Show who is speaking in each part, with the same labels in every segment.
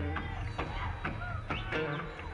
Speaker 1: Thank you.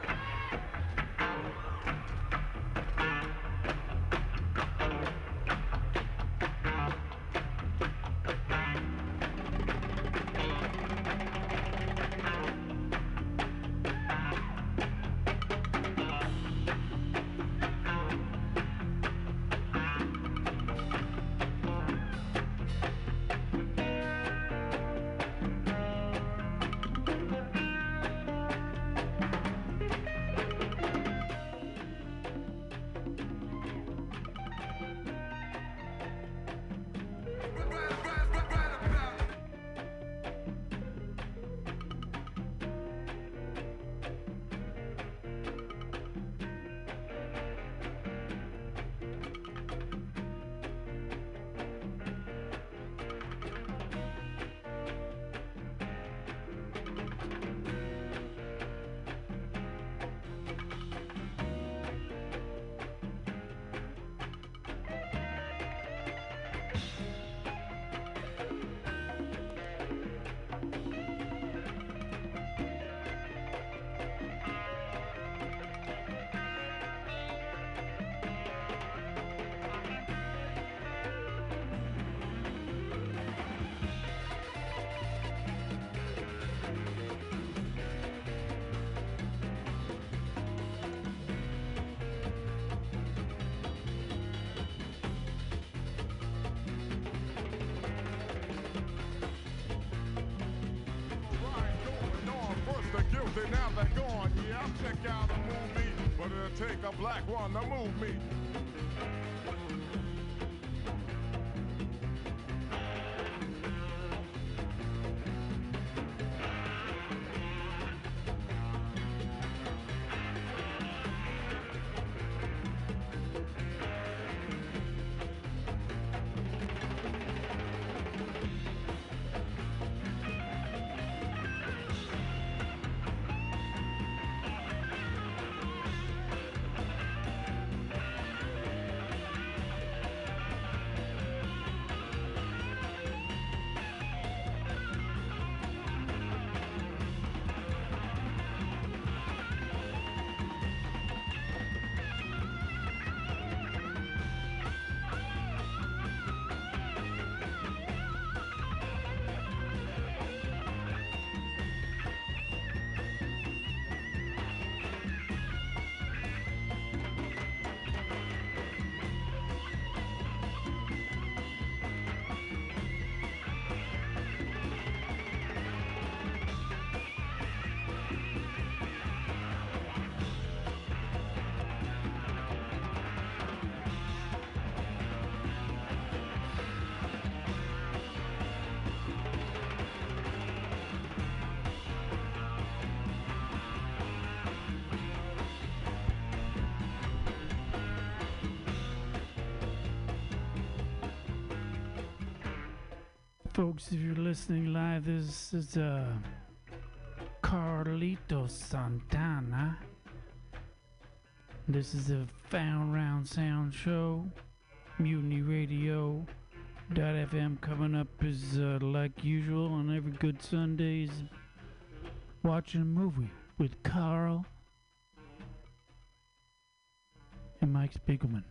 Speaker 1: Now they're gone. Yeah, I check out a movie, but
Speaker 2: it'll take a black one to move me.
Speaker 3: Folks, if you're listening live, this is uh, Carlito Santana. This is the Found Round Sound Show. Mutiny Radio. Dot FM coming up is uh, like usual on every good Sundays. Watching a movie with Carl and Mike Spiegelman.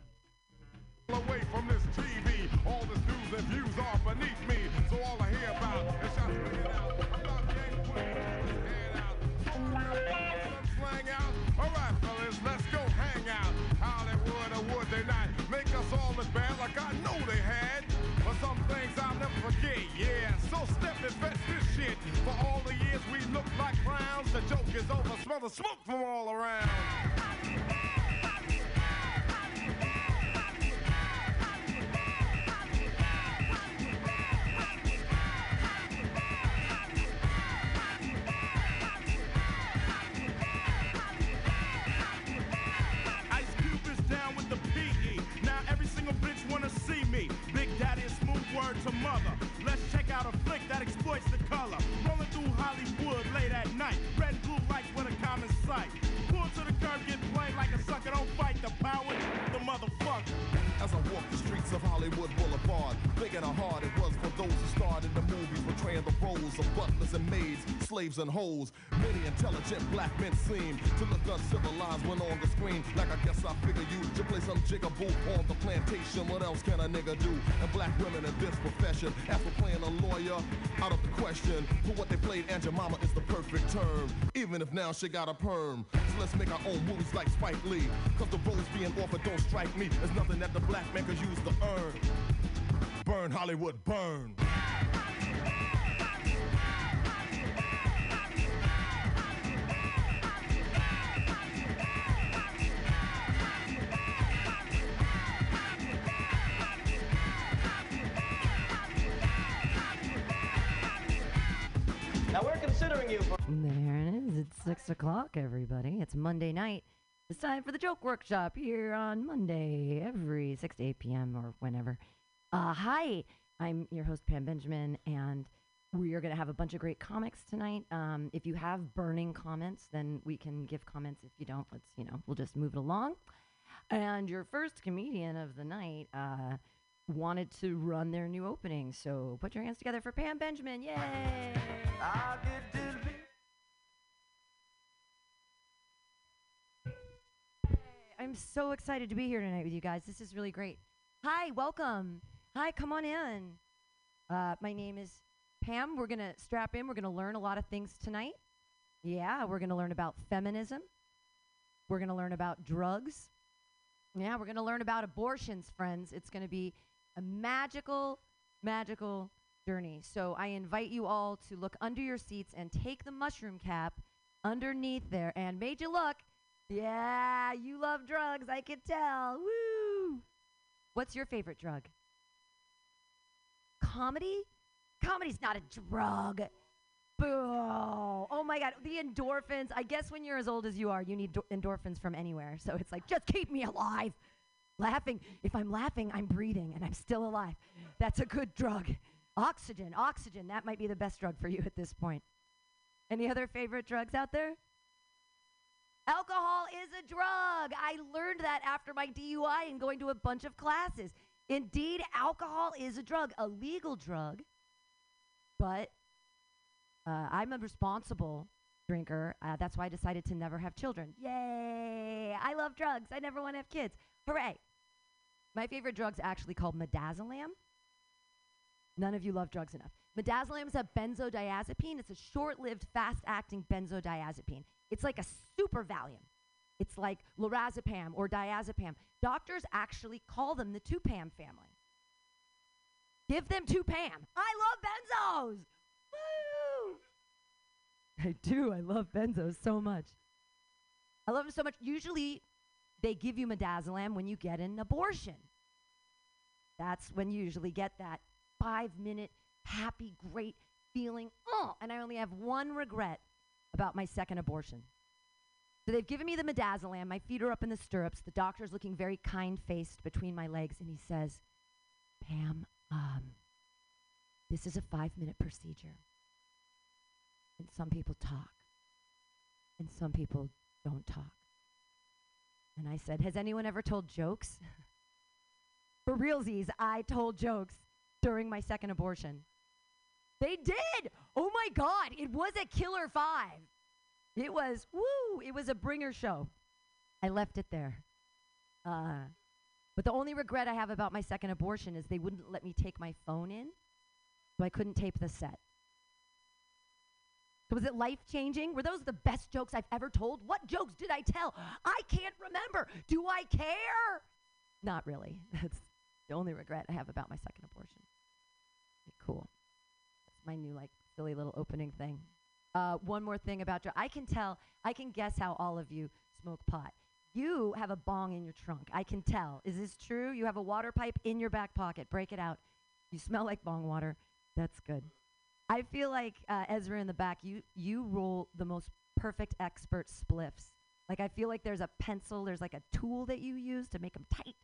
Speaker 2: So step and fetch this shit. For all the years we look like clowns, the joke is over. Smell the smoke from all around.
Speaker 4: Ice Cube down with the PE. Now every single bitch wanna see me. Big Daddy is smooth word to mother. Let's out a flick that exploits the color. Rolling through Hollywood late at night. Red and blue lights with a common sight. Pull to the curb, get played like a sucker. Don't fight the power, the motherfucker.
Speaker 1: As I walk the streets of Hollywood Boulevard, thinking and hard it was roles of butlers and maids, slaves and hoes. Many intelligent black men seem to look uncivilized when on the screen. Like I guess I figure you to play some jigaboo on the plantation. What else can a nigga do? And black women in this profession, as for playing a lawyer, out of the question. For what they played, Aunt Jemima is the perfect term. Even if now she got a perm. So let's make our own movies like Spike Lee. Cause the roles being offered don't strike me as nothing that the black man could use to earn. Burn Hollywood, burn.
Speaker 5: There it is. It's six o'clock, everybody. It's Monday night. It's time for the joke workshop here on Monday, every six to eight p.m. or whenever. Uh, hi, I'm your host Pam Benjamin, and we are going to have a bunch of great comics tonight. Um, if you have burning comments, then we can give comments. If you don't, let's you know we'll just move it along. And your first comedian of the night uh, wanted to run their new opening, so put your hands together for Pam Benjamin! Yay! I'm so excited to be here tonight with you guys. This is really great. Hi, welcome. Hi, come on in. Uh, my name is Pam. We're going to strap in. We're going to learn a lot of things tonight. Yeah, we're going to learn about feminism. We're going to learn about drugs. Yeah, we're going to learn about abortions, friends. It's going to be a magical, magical journey. So I invite you all to look under your seats and take the mushroom cap underneath there. And made you look, Yeah, you love drugs. I can tell. Woo! What's your favorite drug? Comedy? Comedy's not a drug. Boo! Oh my god, the endorphins. I guess when you're as old as you are, you need do- endorphins from anywhere. So it's like, just keep me alive. Laughing. If I'm laughing, I'm breathing and I'm still alive. That's a good drug. Oxygen, oxygen. That might be the best drug for you at this point. Any other favorite drugs out there? Alcohol is a drug. I learned that after my DUI and going to a bunch of classes. Indeed, alcohol is a drug, a legal drug, but uh, I'm a responsible drinker. Uh, that's why I decided to never have children. Yay! I love drugs. I never want to have kids. Hooray! My favorite drug's actually called midazolam. None of you love drugs enough. Midazolam is a benzodiazepine. It's a short-lived, fast-acting benzodiazepine. It's like a super Valium. It's like lorazepam or diazepam. Doctors actually call them the Tupam family. Give them Tupam. I love benzos. Woo! I do. I love benzos so much. I love them so much. Usually, they give you midazolam when you get an abortion. That's when you usually get that five minute happy, great feeling. Oh, and I only have one regret about my second abortion. So they've given me the midazolam. My feet are up in the stirrups. The doctor's looking very kind faced between my legs, and he says, Pam, um, this is a five minute procedure. And some people talk, and some people don't talk. And I said, Has anyone ever told jokes? For realsies, I told jokes during my second abortion. They did! Oh my God, it was a killer five. It was, woo, it was a bringer show. I left it there. Uh, but the only regret I have about my second abortion is they wouldn't let me take my phone in, so I couldn't tape the set. So was it life changing? Were those the best jokes I've ever told? What jokes did I tell? I can't remember. Do I care? Not really. That's the only regret I have about my second abortion. Okay, cool. My new, like, silly little opening thing. Uh, one more thing about dr- I can tell, I can guess how all of you smoke pot. You have a bong in your trunk. I can tell. Is this true? You have a water pipe in your back pocket. Break it out. You smell like bong water. That's good. I feel like uh, Ezra in the back. You you roll the most perfect expert spliffs. Like I feel like there's a pencil. There's like a tool that you use to make them tight,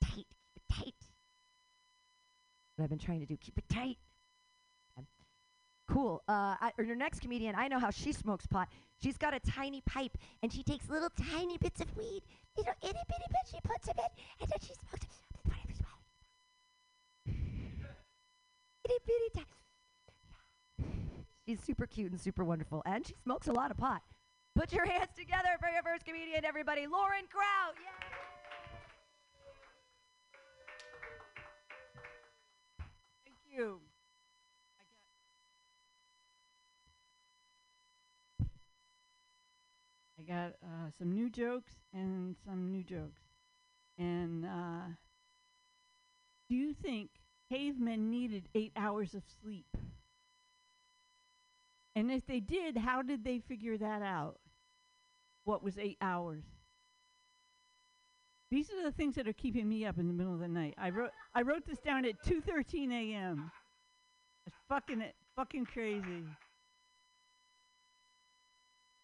Speaker 5: tight, tight. What I've been trying to do, keep it tight. Cool. Uh, I, or your next comedian, I know how she smokes pot. She's got a tiny pipe, and she takes little tiny bits of weed, little itty bitty bits. She puts them in, and then she smokes. It. itty bitty tiny. She's super cute and super wonderful, and she smokes a lot of pot. Put your hands together for your first comedian, everybody. Lauren Kraut.
Speaker 6: Some new jokes and some new jokes. And uh, do you think cavemen needed eight hours of sleep? And if they did, how did they figure that out? What was eight hours? These are the things that are keeping me up in the middle of the night. I wrote I wrote this down at 2:13 a.m. It's fucking it, fucking crazy.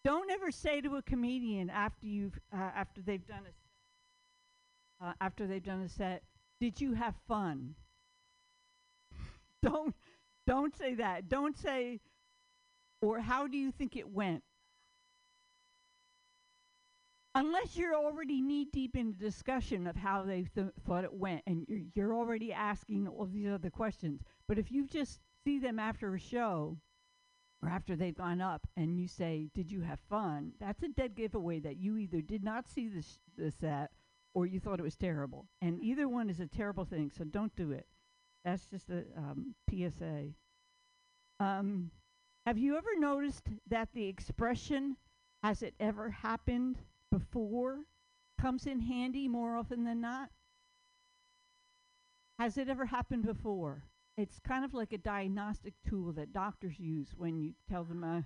Speaker 6: Don't ever say to a comedian after you've uh, after they've done a uh, after they've done a set, "Did you have fun?" don't don't say that. Don't say or how do you think it went? Unless you're already knee deep in the discussion of how they th- thought it went, and you're, you're already asking all these other questions. But if you just see them after a show, or after they've gone up, and you say, "Did you have fun?" That's a dead giveaway that you either did not see the sh- the set, or you thought it was terrible. And either one is a terrible thing, so don't do it. That's just a um, PSA. Um, have you ever noticed that the expression "Has it ever happened before?" comes in handy more often than not? Has it ever happened before? It's kind of like a diagnostic tool that doctors use when you tell them, uh,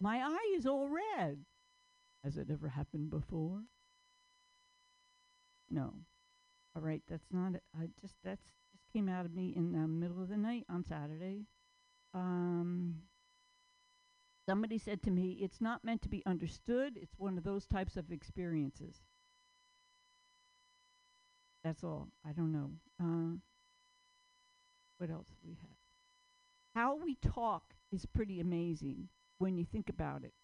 Speaker 6: "My eye is all red." Has it ever happened before? No. All right, that's not it. I just that's just came out of me in the middle of the night on Saturday. Um somebody said to me, it's not meant to be understood, it's one of those types of experiences. That's all. I don't know. Uh, what else we have? How we talk is pretty amazing when you think about it.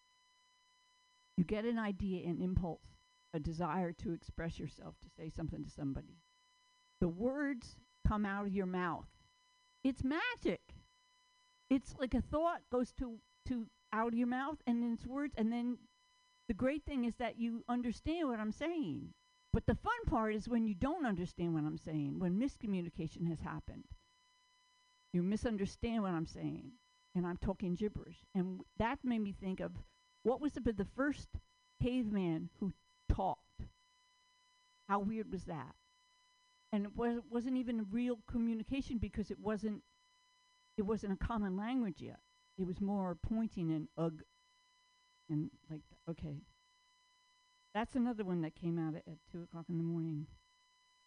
Speaker 6: You get an idea, an impulse, a desire to express yourself, to say something to somebody. The words come out of your mouth. It's magic. It's like a thought goes to to out of your mouth and then it's words and then the great thing is that you understand what I'm saying. But the fun part is when you don't understand what I'm saying, when miscommunication has happened. You misunderstand what I'm saying, and I'm talking gibberish. And that made me think of what was the, the first caveman who talked? How weird was that? And it was, wasn't even real communication because it wasn't it wasn't a common language yet. It was more pointing and ugh and like th- okay. That's another one that came out at, at two o'clock in the morning.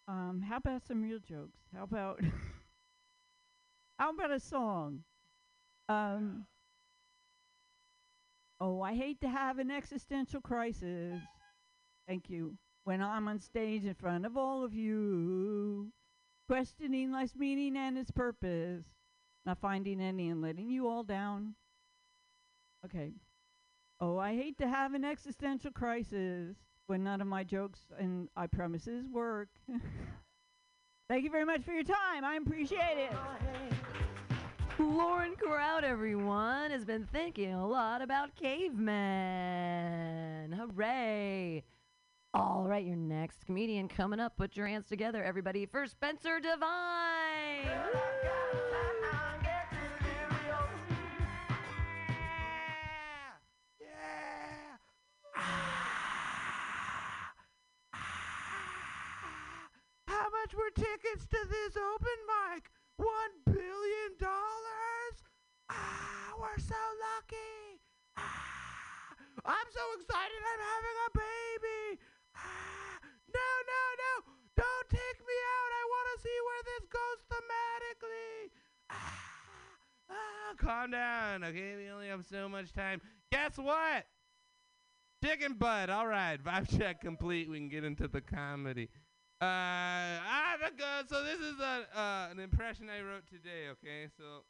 Speaker 6: Um, how about some real jokes? How about how about a song? Um, oh, I hate to have an existential crisis. Thank you. When I'm on stage in front of all of you, questioning life's meaning and its purpose, not finding any and letting you all down. Okay. Oh, I hate to have an existential crisis when none of my jokes and I promises work. Thank you very much for your time. I appreciate it.
Speaker 5: Lauren Crowd, everyone, has been thinking a lot about cavemen. Hooray! All right, your next comedian coming up. Put your hands together, everybody, for Spencer Devine.
Speaker 4: How much were tickets to this open mic? One billion dollars? We're so lucky. Ah, I'm so excited I'm having a baby. Ah, no, no, no. Don't take me out. I want to see where this goes thematically. Ah, ah, calm down, okay? We only have so much time. Guess what? Chicken butt. All right, vibe check complete. We can get into the comedy. Uh, ah, the go- so this is a uh, an impression I wrote today. Okay, so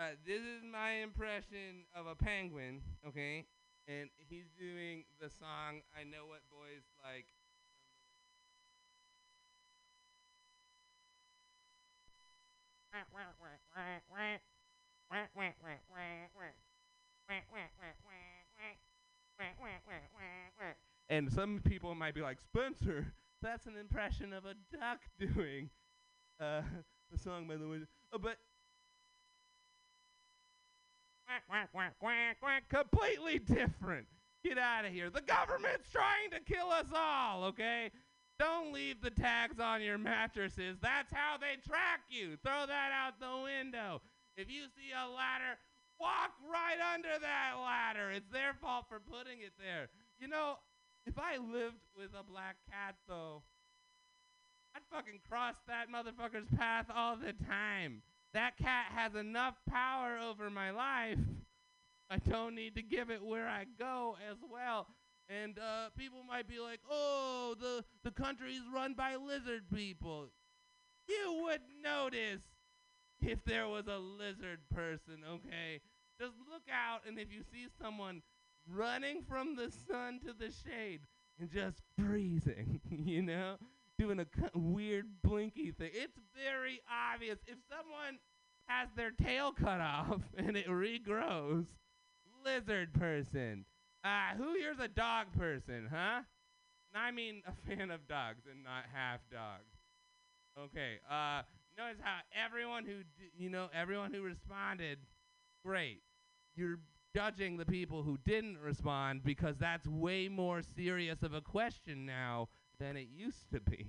Speaker 4: uh, this is my impression of a penguin. Okay, and he's doing the song "I Know What Boys Like." And some people might be like, Spencer, that's an impression of a duck doing uh, the song by the way. Oh, but completely different. Get out of here. The government's trying to kill us all, okay? Don't leave the tags on your mattresses. That's how they track you. Throw that out the window. If you see a ladder, walk right under that ladder. It's their fault for putting it there. You know, if I lived with a black cat, though, I'd fucking cross that motherfucker's path all the time. That cat has enough power over my life. I don't need to give it where I go as well. And uh, people might be like, "Oh, the the country's run by lizard people." You would notice if there was a lizard person, okay? Just look out, and if you see someone running from the sun to the shade and just freezing, you know, doing a weird blinky thing, it's very obvious. If someone has their tail cut off and it regrows, lizard person. Uh, who here's a dog person, huh? I mean a fan of dogs and not half dog. Okay. Uh, notice how everyone who d- you know everyone who responded, great. You're judging the people who didn't respond because that's way more serious of a question now than it used to be.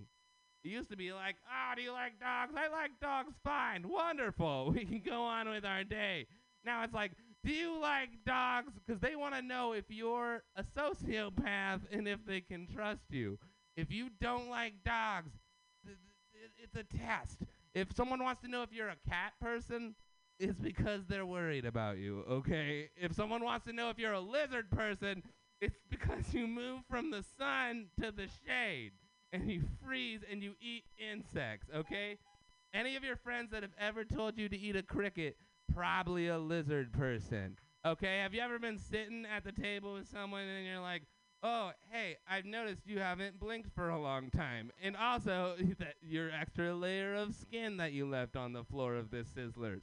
Speaker 4: It used to be like, oh, do you like dogs? I like dogs fine. Wonderful. We can go on with our day. Now it's like, Do you like dogs? Because they want to know if you're a sociopath and if they can trust you. If you don't like dogs, th- th- it's a test. If someone wants to know if you're a cat person, it's because they're worried about you, okay? If someone wants to know if you're a lizard person, it's because you move from the sun to the shade and you freeze and you eat insects, okay? Any of your friends that have ever told you to eat a cricket, probably a lizard person. Okay, have you ever been sitting at the table with someone and you're like, "Oh, hey, I've noticed you haven't blinked for a long time." And also that your extra layer of skin that you left on the floor of this Sizzlers.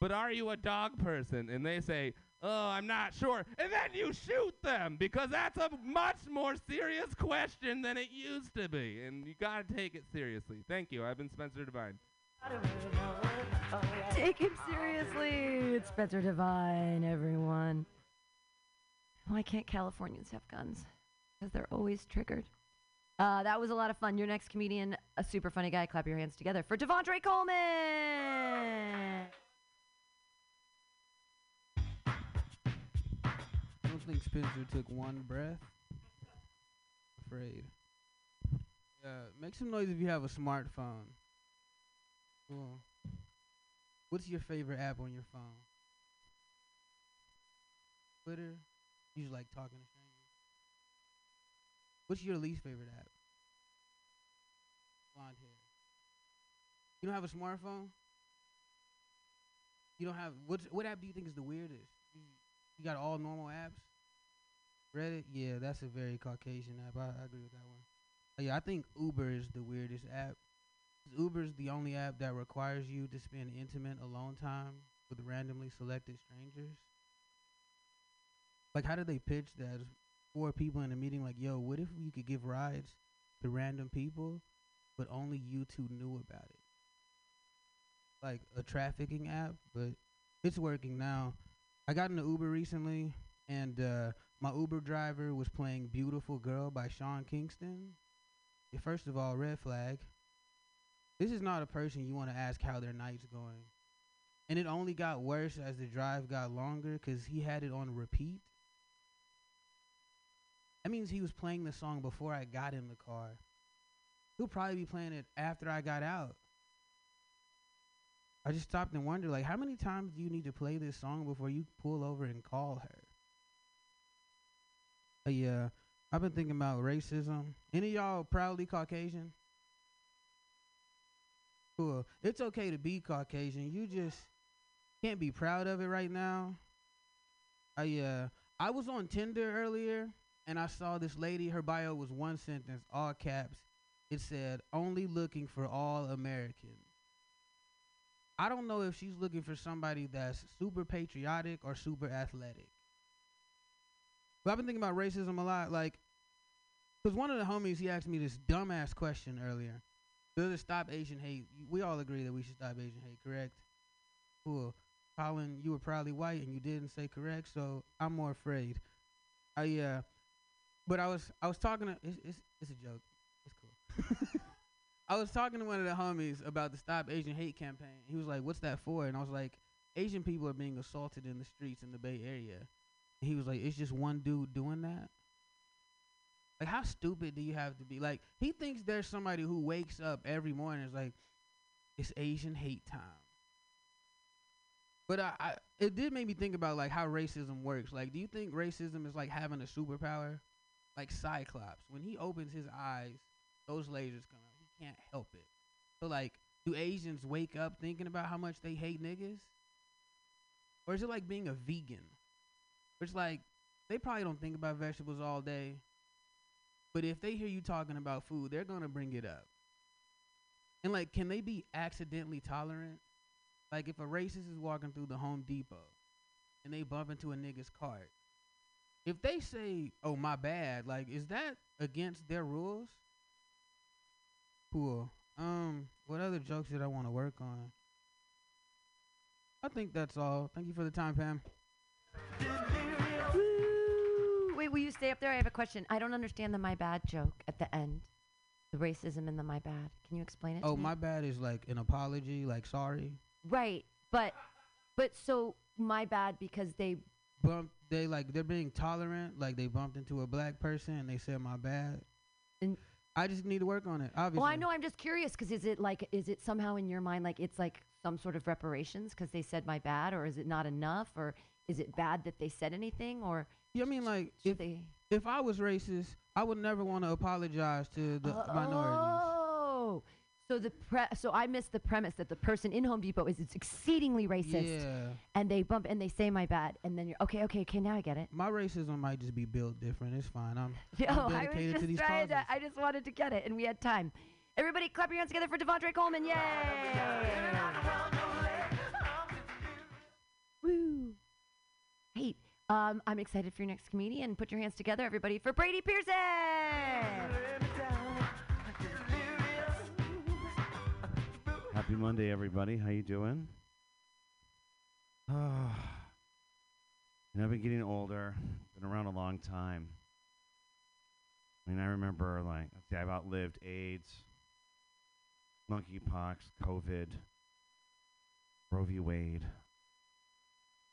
Speaker 4: But are you a dog person? And they say, "Oh, I'm not sure." And then you shoot them because that's a much more serious question than it used to be. And you got to take it seriously. Thank you. I've been Spencer Devine.
Speaker 5: Take him seriously. It's Spencer Divine, everyone. Why can't Californians have guns? Because they're always triggered. Uh, that was a lot of fun. Your next comedian, a super funny guy. Clap your hands together for Devondre Coleman.
Speaker 7: Think Spencer took one breath. Afraid. Yeah, make some noise if you have a smartphone. Cool. What's your favorite app on your phone? Twitter. You just like talking to strangers. What's your least favorite app? Blonde hair. You don't have a smartphone? You don't have what's what app do you think is the weirdest? You, you got all normal apps? Reddit? Yeah, that's a very Caucasian app. I, I agree with that one. Uh, yeah, I think Uber is the weirdest app. 'Cause Uber's the only app that requires you to spend intimate alone time with randomly selected strangers. Like, how did they pitch that? Four people in a meeting, like, yo, what if you could give rides to random people, but only you two knew about it? Like a trafficking app, but it's working now. I got in an Uber recently, and uh, my Uber driver was playing "Beautiful Girl" by Sean Kingston. First of all, red flag. This is not a person you want to ask how their night's going. And it only got worse as the drive got longer because he had it on repeat. That means he was playing the song before I got in the car. He'll probably be playing it after I got out. I just stopped and wondered, like, how many times do you need to play this song before you pull over and call her? Uh, yeah, I've been thinking about racism. Any of y'all proudly Caucasian? Cool. It's okay to be Caucasian. You just can't be proud of it right now. I uh I was on Tinder earlier and I saw this lady, her bio was one sentence, all caps. It said, only looking for all Americans. I don't know if she's looking for somebody that's super patriotic or super athletic. But I've been thinking about racism a lot. Like, because one of the homies, he asked me this dumbass question earlier. Does it stop Asian hate? We all agree that we should stop Asian hate, correct? Cool. Colin, you were probably white and you didn't say correct, so I'm more afraid. I uh, but I was I was talking to it's it's, it's a joke. It's cool. I was talking to one of the homies about the Stop Asian Hate campaign. He was like, "What's that for?" And I was like, "Asian people are being assaulted in the streets in the Bay Area." He was like, "It's just one dude doing that." Like, how stupid do you have to be? Like, he thinks there's somebody who wakes up every morning is like, "It's Asian hate time." But I, I, it did make me think about like how racism works. Like, do you think racism is like having a superpower? Like Cyclops, when he opens his eyes, those lasers come out. He can't help it. So like, do Asians wake up thinking about how much they hate niggas? Or is it like being a vegan? It's like they probably don't think about vegetables all day. But if they hear you talking about food, they're gonna bring it up. And like, can they be accidentally tolerant? Like if a racist is walking through the Home Depot and they bump into a nigga's cart, if they say, "Oh my bad," like is that against their rules? Cool. Um, what other jokes did I want to work on? I think that's all. Thank you for the time, Pam.
Speaker 5: Woo! Wait, will you stay up there? I have a question. I don't understand the my bad joke at the end. The racism in the my bad. Can you explain it?
Speaker 7: Oh, my bad is like an apology, like sorry.
Speaker 5: Right, but but so my bad because they
Speaker 7: bumped. They like they're being tolerant. Like they bumped into a black person and they said my bad.
Speaker 5: And-
Speaker 7: I just need to work on it. Obviously.
Speaker 5: Well, I know. I'm just curious because is it like, is it somehow in your mind like it's like some sort of reparations because they said my bad, or is it not enough, or is it bad that they said anything, or
Speaker 7: Yeah, I mean, like if
Speaker 5: they?
Speaker 7: if I was racist, I would never want to apologize to the oh, minorities.
Speaker 5: Oh, so the pre- so I missed the premise that the person in Home Depot is, is exceedingly racist,
Speaker 7: Yeah,
Speaker 5: and they bump and they say my bad, and then you're okay, okay, okay. Now I get it.
Speaker 7: my racism might just be built different. It's fine. I'm
Speaker 5: No,
Speaker 7: I'm
Speaker 5: I was
Speaker 7: dedicated
Speaker 5: just
Speaker 7: to these
Speaker 5: trying
Speaker 7: causes.
Speaker 5: to. I just wanted to get it, and we had time. Everybody, clap your hands together for Devondre Coleman! Yay! Woo! Hey, um, I'm excited for your next comedian. Put your hands together, everybody, for Brady Pearson.
Speaker 8: Happy Monday, everybody. How you doing? Ah, you know, I've been getting older. Been around a long time. I mean, I remember like let's see, I've outlived AIDS, monkeypox, COVID, Roe v. Wade,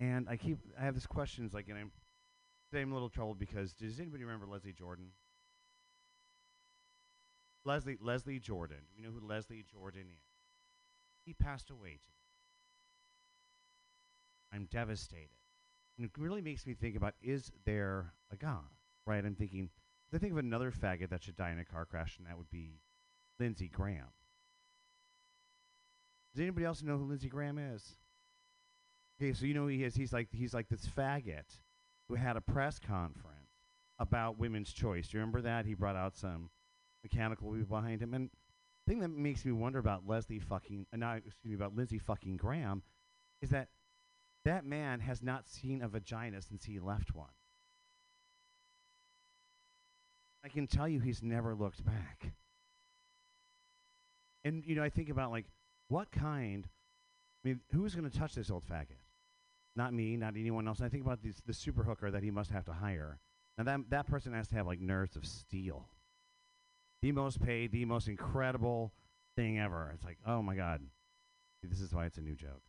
Speaker 8: and I keep I have this question. questions like, and I'm today I'm a little troubled because does anybody remember Leslie Jordan? Leslie Leslie Jordan. Do you know who Leslie Jordan is? He passed away today. I'm devastated. And it really makes me think about is there a God? Right? I'm thinking, I think of another faggot that should die in a car crash, and that would be Lindsey Graham. Does anybody else know who Lindsey Graham is? Okay, so you know who he is. He's like he's like this faggot who had a press conference about women's choice. Do you remember that? He brought out some mechanical people behind him, and the thing that makes me wonder about Leslie fucking, uh, not excuse me, about Lindsey fucking Graham, is that that man has not seen a vagina since he left one. I can tell you, he's never looked back. And you know, I think about like, what kind? I mean, who's going to touch this old faggot? Not me, not anyone else. And I think about this, the super hooker that he must have to hire. Now that that person has to have like nerves of steel the most paid, the most incredible thing ever. It's like, oh my God, this is why it's a new joke.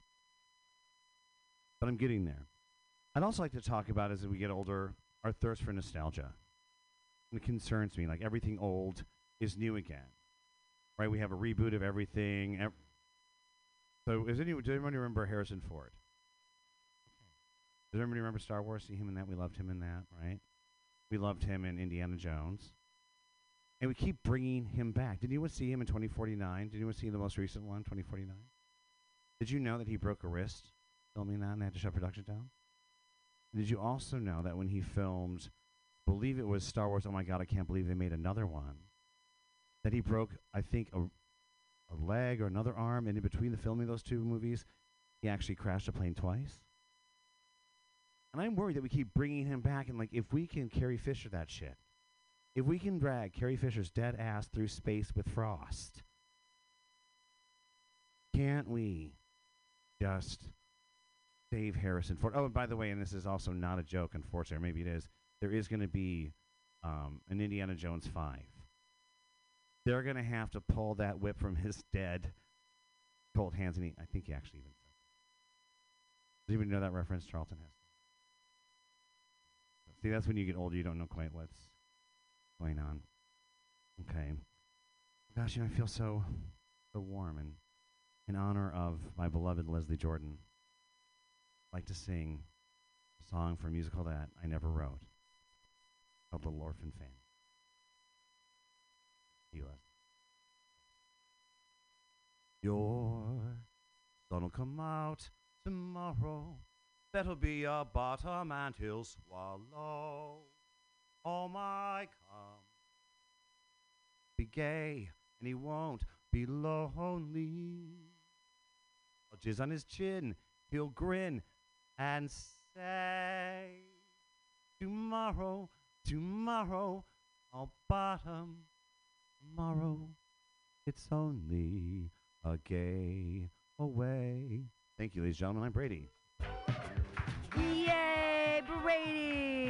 Speaker 8: But I'm getting there. I'd also like to talk about as we get older our thirst for nostalgia. And it concerns me. Like everything old is new again, right? We have a reboot of everything. Ev- so, is anyone, does anyone remember Harrison Ford? Does everybody remember Star Wars? See him in that? We loved him in that, right? We loved him in Indiana Jones. And we keep bringing him back. Did anyone see him in 2049? Did anyone see the most recent one, 2049? Did you know that he broke a wrist filming that and they had to shut production down? Did you also know that when he filmed, believe it was Star Wars, oh my God, I can't believe they made another one, that he broke, I think, a, a leg or another arm, and in between the filming of those two movies, he actually crashed a plane twice? And I'm worried that we keep bringing him back, and like, if we can Carrie Fisher that shit, if we can drag Carrie Fisher's dead ass through space with Frost, can't we just save Harrison Ford? Oh, and by the way, and this is also not a joke, unfortunately, or maybe it is. There is going to be um, an Indiana Jones five. They're going to have to pull that whip from his dead cold hands, and he, I think he actually even. Does anybody know that reference? Charlton Heston. See, that's when you get older, you don't know quite what's going on. Okay. Gosh, you know, I feel so so warm and in honor of my beloved Leslie Jordan. I'd like to sing a song for a musical that I never wrote called Little Orphan Fan. You Leslie. Your sun'll come out tomorrow. That'll be a bottom and he'll swallow all my cum. Be gay and he won't be lonely. I'll jizz on his chin, he'll grin and say, Tomorrow, tomorrow, I'll bottom. Tomorrow, it's only a gay away. Thank you, ladies and gentlemen. I'm Brady.
Speaker 5: Yay, Brady!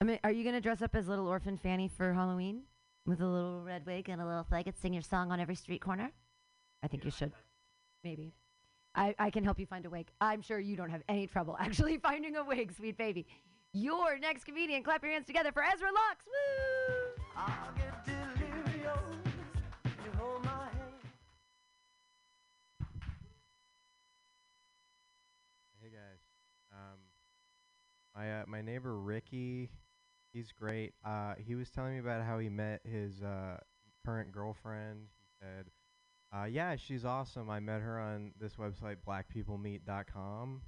Speaker 5: I mean, are you gonna dress up as little orphan Fanny for Halloween with a little red wig and a little flag and sing your song on every street corner? I think you should. Maybe. I, I can help you find a wig. I'm sure you don't have any trouble actually finding a wig, sweet baby. Your next comedian, clap your hands together for Ezra Lux. Woo!
Speaker 9: My uh, my neighbor Ricky, he's great. Uh, he was telling me about how he met his uh, current girlfriend. He said, uh, "Yeah, she's awesome. I met her on this website, BlackPeopleMeet.com."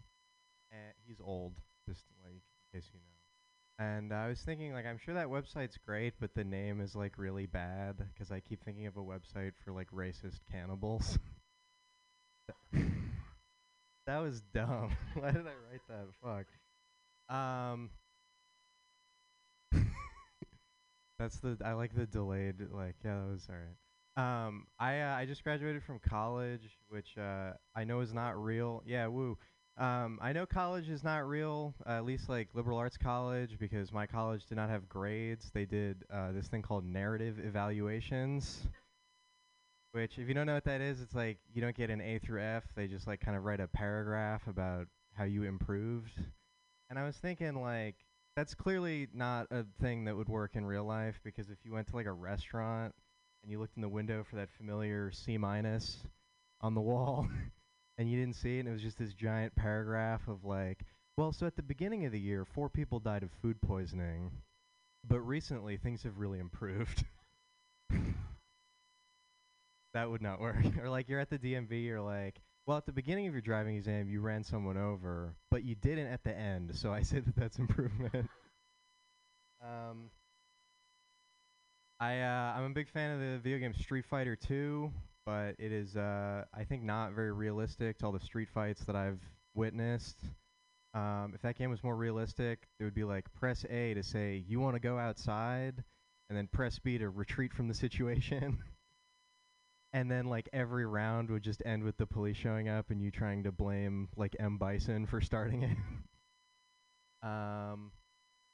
Speaker 9: And he's old, just like in case you know. And I was thinking, like, I'm sure that website's great, but the name is like really bad because I keep thinking of a website for like racist cannibals. That was dumb. Why did I write that? Fuck. Um. that's the I like the delayed like yeah that was alright. Um, I uh, I just graduated from college, which uh, I know is not real. Yeah, woo. Um, I know college is not real, uh, at least like liberal arts college, because my college did not have grades. They did uh, this thing called narrative evaluations which if you don't know what that is, it's like you don't get an A through F. They just like kind of write a paragraph about how you improved. And I was thinking like that's clearly not a thing that would work in real life because if you went to like a restaurant and you looked in the window for that familiar C minus on the wall and you didn't see it and it was just this giant paragraph of like, well, so at the beginning of the year, four people died of food poisoning, but recently things have really improved. that would not work. or like you're at the DMV, you're like, well, at the beginning of your driving exam, you ran someone over, but you didn't at the end. So I say that that's improvement. um, I uh, I'm a big fan of the video game Street Fighter 2, but it is uh, I think not very realistic to all the street fights that I've witnessed. Um, if that game was more realistic, it would be like press A to say you want to go outside, and then press B to retreat from the situation. and then like every round would just end with the police showing up and you trying to blame like M Bison for starting it. um,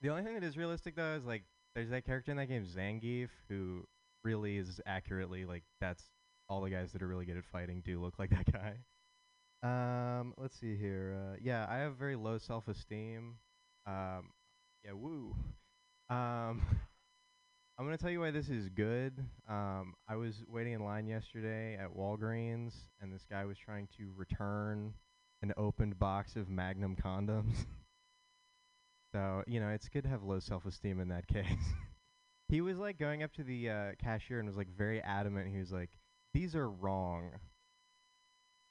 Speaker 9: the only thing that is realistic though is like there's that character in that game Zangief who really is accurately like that's all the guys that are really good at fighting do look like that guy. Um, let's see here. Uh, yeah, I have very low self-esteem. Um, yeah, woo. Um, I'm gonna tell you why this is good. Um, I was waiting in line yesterday at Walgreens, and this guy was trying to return an opened box of Magnum condoms. so you know, it's good to have low self-esteem in that case. he was like going up to the uh, cashier and was like very adamant. He was like, "These are wrong."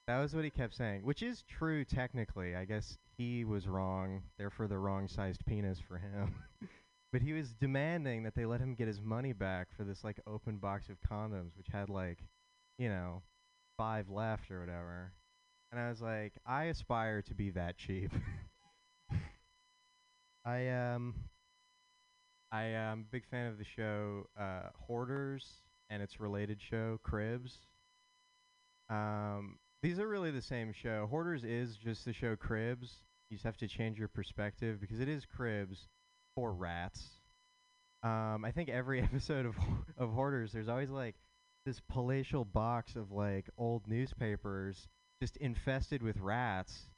Speaker 9: That was what he kept saying, which is true technically. I guess he was wrong, therefore the wrong sized penis for him. but he was demanding that they let him get his money back for this like open box of condoms, which had like, you know, five left or whatever. And I was like, I aspire to be that cheap. I um I am a big fan of the show uh, Hoarders and its related show Cribs. Um, these are really the same show. Hoarders is just the show Cribs. You just have to change your perspective because it is Cribs for rats. Um, I think every episode of of Hoarders, there's always like this palatial box of like old newspapers just infested with rats,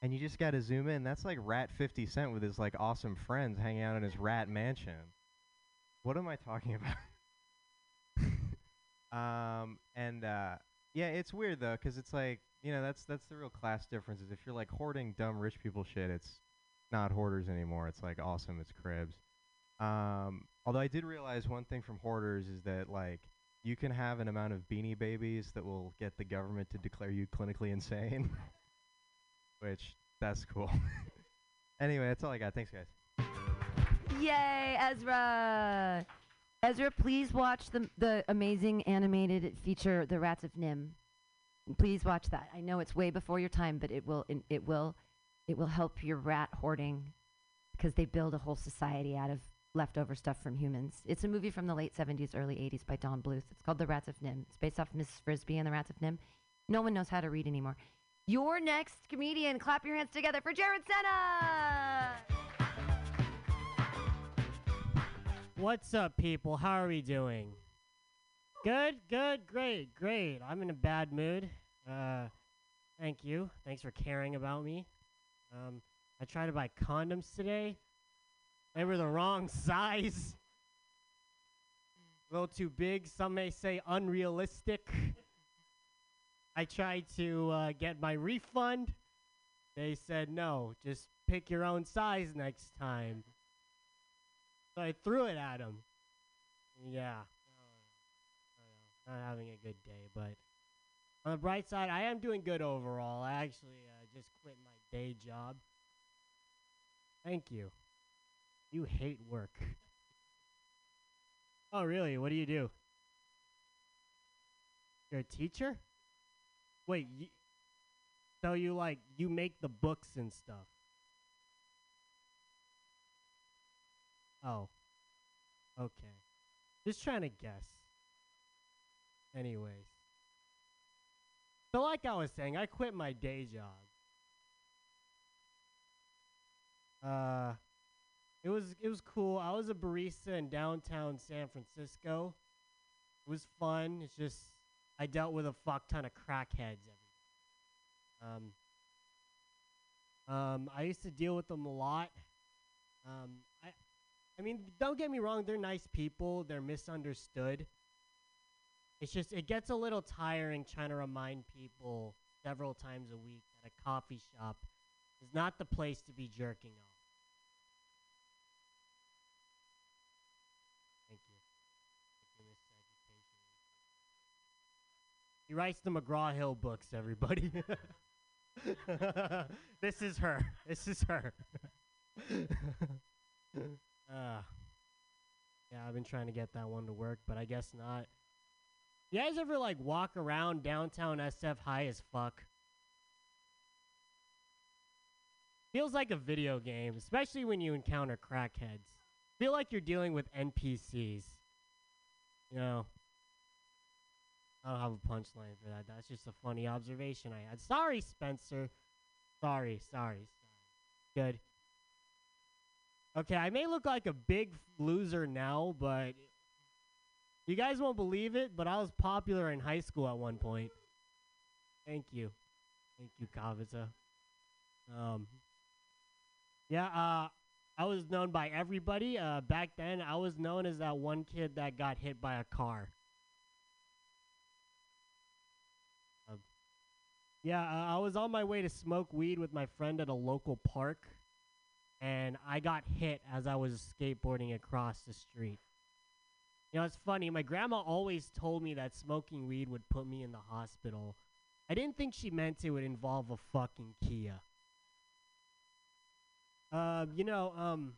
Speaker 9: and you just got to zoom in. That's like Rat Fifty Cent with his like awesome friends hanging out in his rat mansion. What am I talking about? um, and uh, yeah, it's weird though, cause it's like you know that's that's the real class difference. Is if you're like hoarding dumb rich people shit, it's not hoarders anymore. It's like awesome. It's cribs. Um, although I did realize one thing from hoarders is that like you can have an amount of beanie babies that will get the government to declare you clinically insane, which that's cool. anyway, that's all I got. Thanks, guys.
Speaker 5: Yay, Ezra! Ezra, please watch the the amazing animated feature, The Rats of NIMH. Please watch that. I know it's way before your time, but it will in- it will it will help your rat hoarding because they build a whole society out of leftover stuff from humans. It's a movie from the late 70s, early 80s by Don Bluth. It's called The Rats of NIMH. It's based off Mrs. Frisby and the Rats of NIMH. No one knows how to read anymore. Your next comedian, clap your hands together for Jared Senna!
Speaker 10: What's up, people? How are we doing? Good, good, great, great. I'm in a bad mood. Uh, Thank you. Thanks for caring about me. Um, I tried to buy condoms today. They were the wrong size. A little too big. Some may say unrealistic. I tried to uh, get my refund. They said no, just pick your own size next time. So I threw it at him. Yeah. Not having a good day, but on the bright side, I am doing good overall. I actually uh, just quit my day job. Thank you. You hate work. oh, really? What do you do? You're a teacher? Wait, y- so you like you make the books and stuff? Oh. Okay. Just trying to guess. Anyways. So like I was saying, I quit my day job. Uh it was it was cool. I was a barista in downtown San Francisco. It was fun. It's just I dealt with a fuck ton of crackheads every um um I used to deal with them a lot. Um I I mean, don't get me wrong, they're nice people, they're misunderstood. It's just it gets a little tiring trying to remind people several times a week that a coffee shop is not the place to be jerking off. Thank you. Thank you, Miss Education. He writes the McGraw Hill books, everybody. this is her. This is her. Ah. yeah, I've been trying to get that one to work, but I guess not. You guys ever like walk around downtown SF high as fuck? Feels like a video game, especially when you encounter crackheads. Feel like you're dealing with NPCs. You know. I don't have a punchline for that. That's just a funny observation I had. Sorry, Spencer. Sorry, sorry, sorry. Good. Okay, I may look like a big loser now, but you guys won't believe it, but I was popular in high school at one point. Thank you. Thank you, Kavita. Um, yeah, uh, I was known by everybody. Uh, back then, I was known as that one kid that got hit by a car. Yeah, uh, I was on my way to smoke weed with my friend at a local park, and I got hit as I was skateboarding across the street. You know, it's funny. My grandma always told me that smoking weed would put me in the hospital. I didn't think she meant it would involve a fucking Kia. Um, you know, um,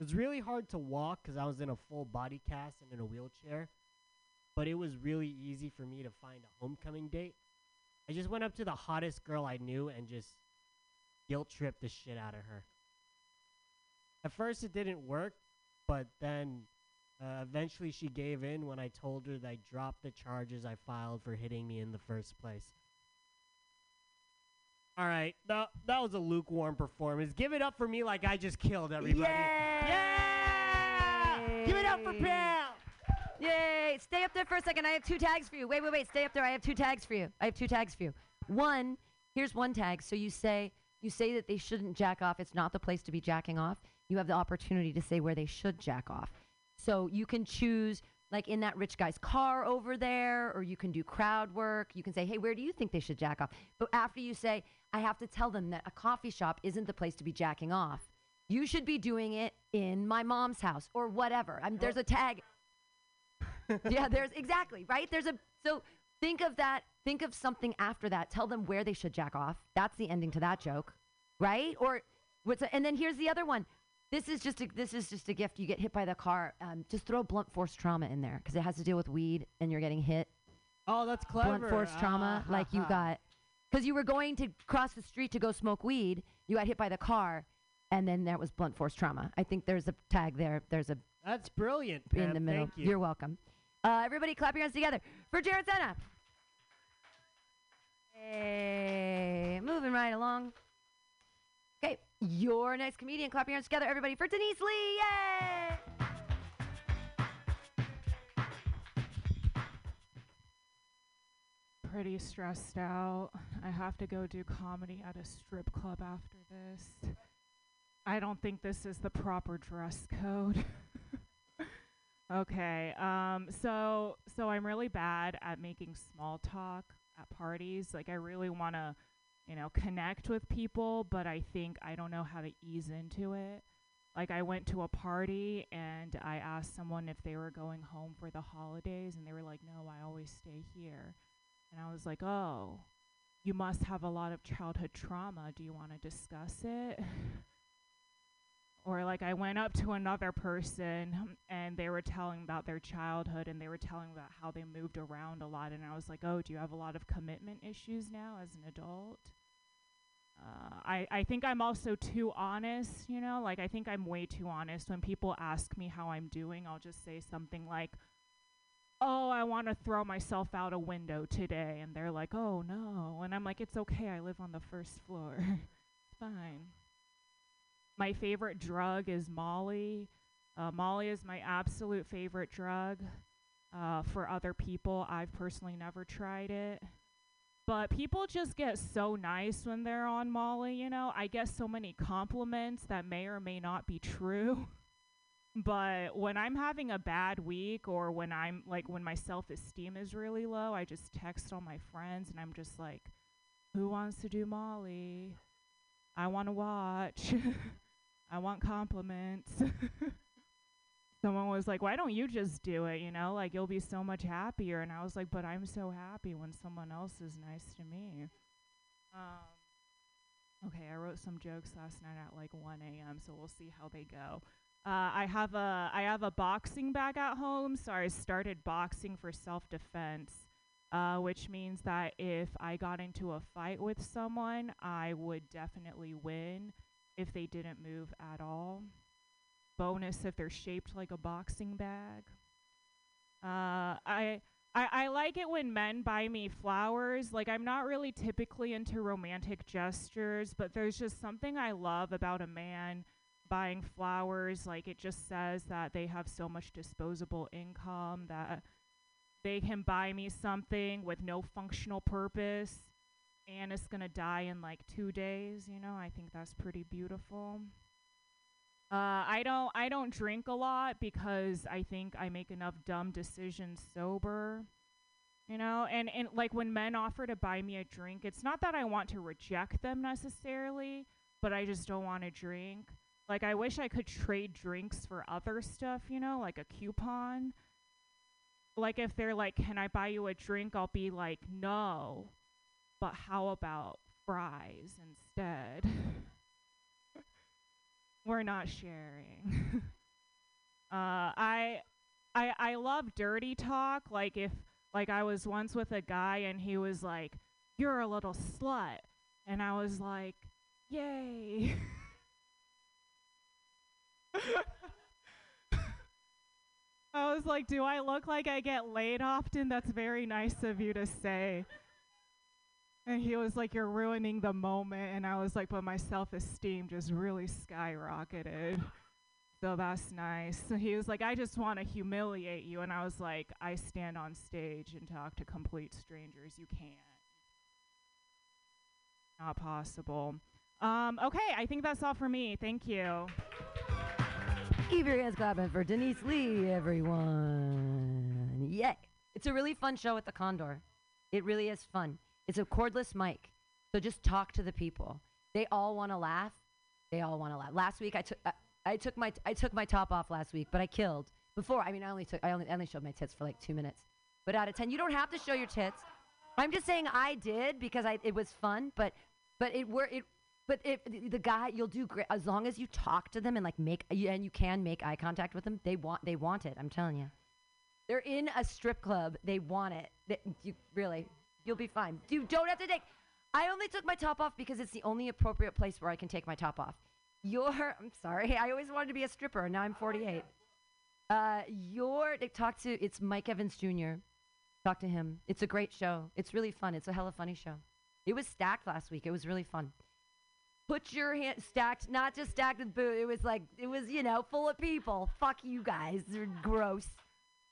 Speaker 10: it was really hard to walk because I was in a full body cast and in a wheelchair. But it was really easy for me to find a homecoming date. I just went up to the hottest girl I knew and just guilt tripped the shit out of her. At first, it didn't work, but then uh, eventually she gave in when I told her that I dropped the charges I filed for hitting me in the first place. All right, that, that was a lukewarm performance. Give it up for me like I just killed everybody. Yeah! Give it up for Pam!
Speaker 5: Yay! Stay up there for a second. I have two tags for you. Wait, wait, wait. Stay up there. I have two tags for you. I have two tags for you. One, here's one tag. So you say you say that they shouldn't jack off. It's not the place to be jacking off. You have the opportunity to say where they should jack off. So you can choose like in that rich guy's car over there, or you can do crowd work. You can say, hey, where do you think they should jack off? But after you say, I have to tell them that a coffee shop isn't the place to be jacking off. You should be doing it in my mom's house or whatever. I'm, there's a tag. Yeah, there's exactly right. There's a so think of that. Think of something after that. Tell them where they should jack off. That's the ending to that joke, right? Or what's a, and then here's the other one. This is just a, this is just a gift. You get hit by the car. Um, just throw blunt force trauma in there because it has to deal with weed and you're getting hit.
Speaker 10: Oh, that's clever.
Speaker 5: Blunt force trauma,
Speaker 10: Ah,
Speaker 5: like you got because you were going to cross the street to go smoke weed. You got hit by the car, and then that was blunt force trauma. I think there's a tag there. There's a
Speaker 10: That's brilliant,
Speaker 5: in
Speaker 10: Pam.
Speaker 5: the middle.
Speaker 10: Thank you.
Speaker 5: You're welcome. Uh, everybody, clap your hands together for Jared Senna. Hey, moving right along. Okay, your next comedian. Clap your hands together, everybody, for Denise Lee. Yay!
Speaker 11: pretty stressed out. I have to go do comedy at a strip club after this. I don't think this is the proper dress code. okay. Um so so I'm really bad at making small talk at parties. Like I really want to, you know, connect with people, but I think I don't know how to ease into it. Like I went to a party and I asked someone if they were going home for the holidays and they were like, "No, I always stay here." And I was like, "Oh, you must have a lot of childhood trauma. Do you want to discuss it?" or like I went up to another person and they were telling about their childhood and they were telling about how they moved around a lot and I was like, "Oh, do you have a lot of commitment issues now as an adult?" Uh, I, I think I'm also too honest, you know, like I think I'm way too honest. When people ask me how I'm doing, I'll just say something like, Oh, I want to throw myself out a window today. And they're like, Oh, no. And I'm like, It's okay. I live on the first floor. fine. My favorite drug is Molly. Uh, Molly is my absolute favorite drug. Uh, for other people, I've personally never tried it but people just get so nice when they're on Molly, you know. I get so many compliments that may or may not be true. but when I'm having a bad week or when I'm like when my self-esteem is really low, I just text all my friends and I'm just like, "Who wants to do Molly? I want to watch. I want compliments." someone was like, "Why don't you just do it? You know, like you'll be so much happier." And I was like, "But I'm so happy when someone else is nice to me." Um, okay, I wrote some jokes last night at like 1 a.m., so we'll see how they go. Uh, I have a I have a boxing bag at home, so I started boxing for self-defense, uh, which means that if I got into a fight with someone, I would definitely win if they didn't move at all bonus if they're shaped like a boxing bag. Uh, I, I I like it when men buy me flowers. Like I'm not really typically into romantic gestures, but there's just something I love about a man buying flowers. Like it just says that they have so much disposable income that they can buy me something with no functional purpose and it's gonna die in like two days. You know, I think that's pretty beautiful. Uh, I don't I don't drink a lot because I think I make enough dumb decisions sober. You know, and, and like when men offer to buy me a drink, it's not that I want to reject them necessarily, but I just don't want to drink. Like I wish I could trade drinks for other stuff, you know, like a coupon. Like if they're like, "Can I buy you a drink?" I'll be like, "No." But how about fries instead? we're not sharing. uh, I, I, I love dirty talk. Like if, like I was once with a guy and he was like, "You're a little slut," and I was like, "Yay." I was like, "Do I look like I get laid often? That's very nice of you to say." And he was like, You're ruining the moment. And I was like, But my self esteem just really skyrocketed. So that's nice. So he was like, I just want to humiliate you. And I was like, I stand on stage and talk to complete strangers. You can't. Not possible. Um, okay, I think that's all for me. Thank you.
Speaker 5: Keep your hands clapping for Denise Lee, everyone. Yay. It's a really fun show at the Condor. It really is fun. It's a cordless mic. So just talk to the people. They all want to laugh. They all want to laugh. Last week I took I, I took my I took my top off last week, but I killed. Before, I mean, I only took I only, I only showed my tits for like 2 minutes. But out of 10, you don't have to show your tits. I'm just saying I did because I it was fun, but but it were it but if the guy you'll do great as long as you talk to them and like make and you can make eye contact with them. They want they want it. I'm telling you. They're in a strip club. They want it. They, you really You'll be fine. You don't have to take. I only took my top off because it's the only appropriate place where I can take my top off. You're. I'm sorry. I always wanted to be a stripper. And now I'm 48. Uh, your talk to. It's Mike Evans Jr. Talk to him. It's a great show. It's really fun. It's a hella funny show. It was stacked last week. It was really fun. Put your hand stacked, not just stacked with boo. It was like it was, you know, full of people. Fuck you guys. They're gross.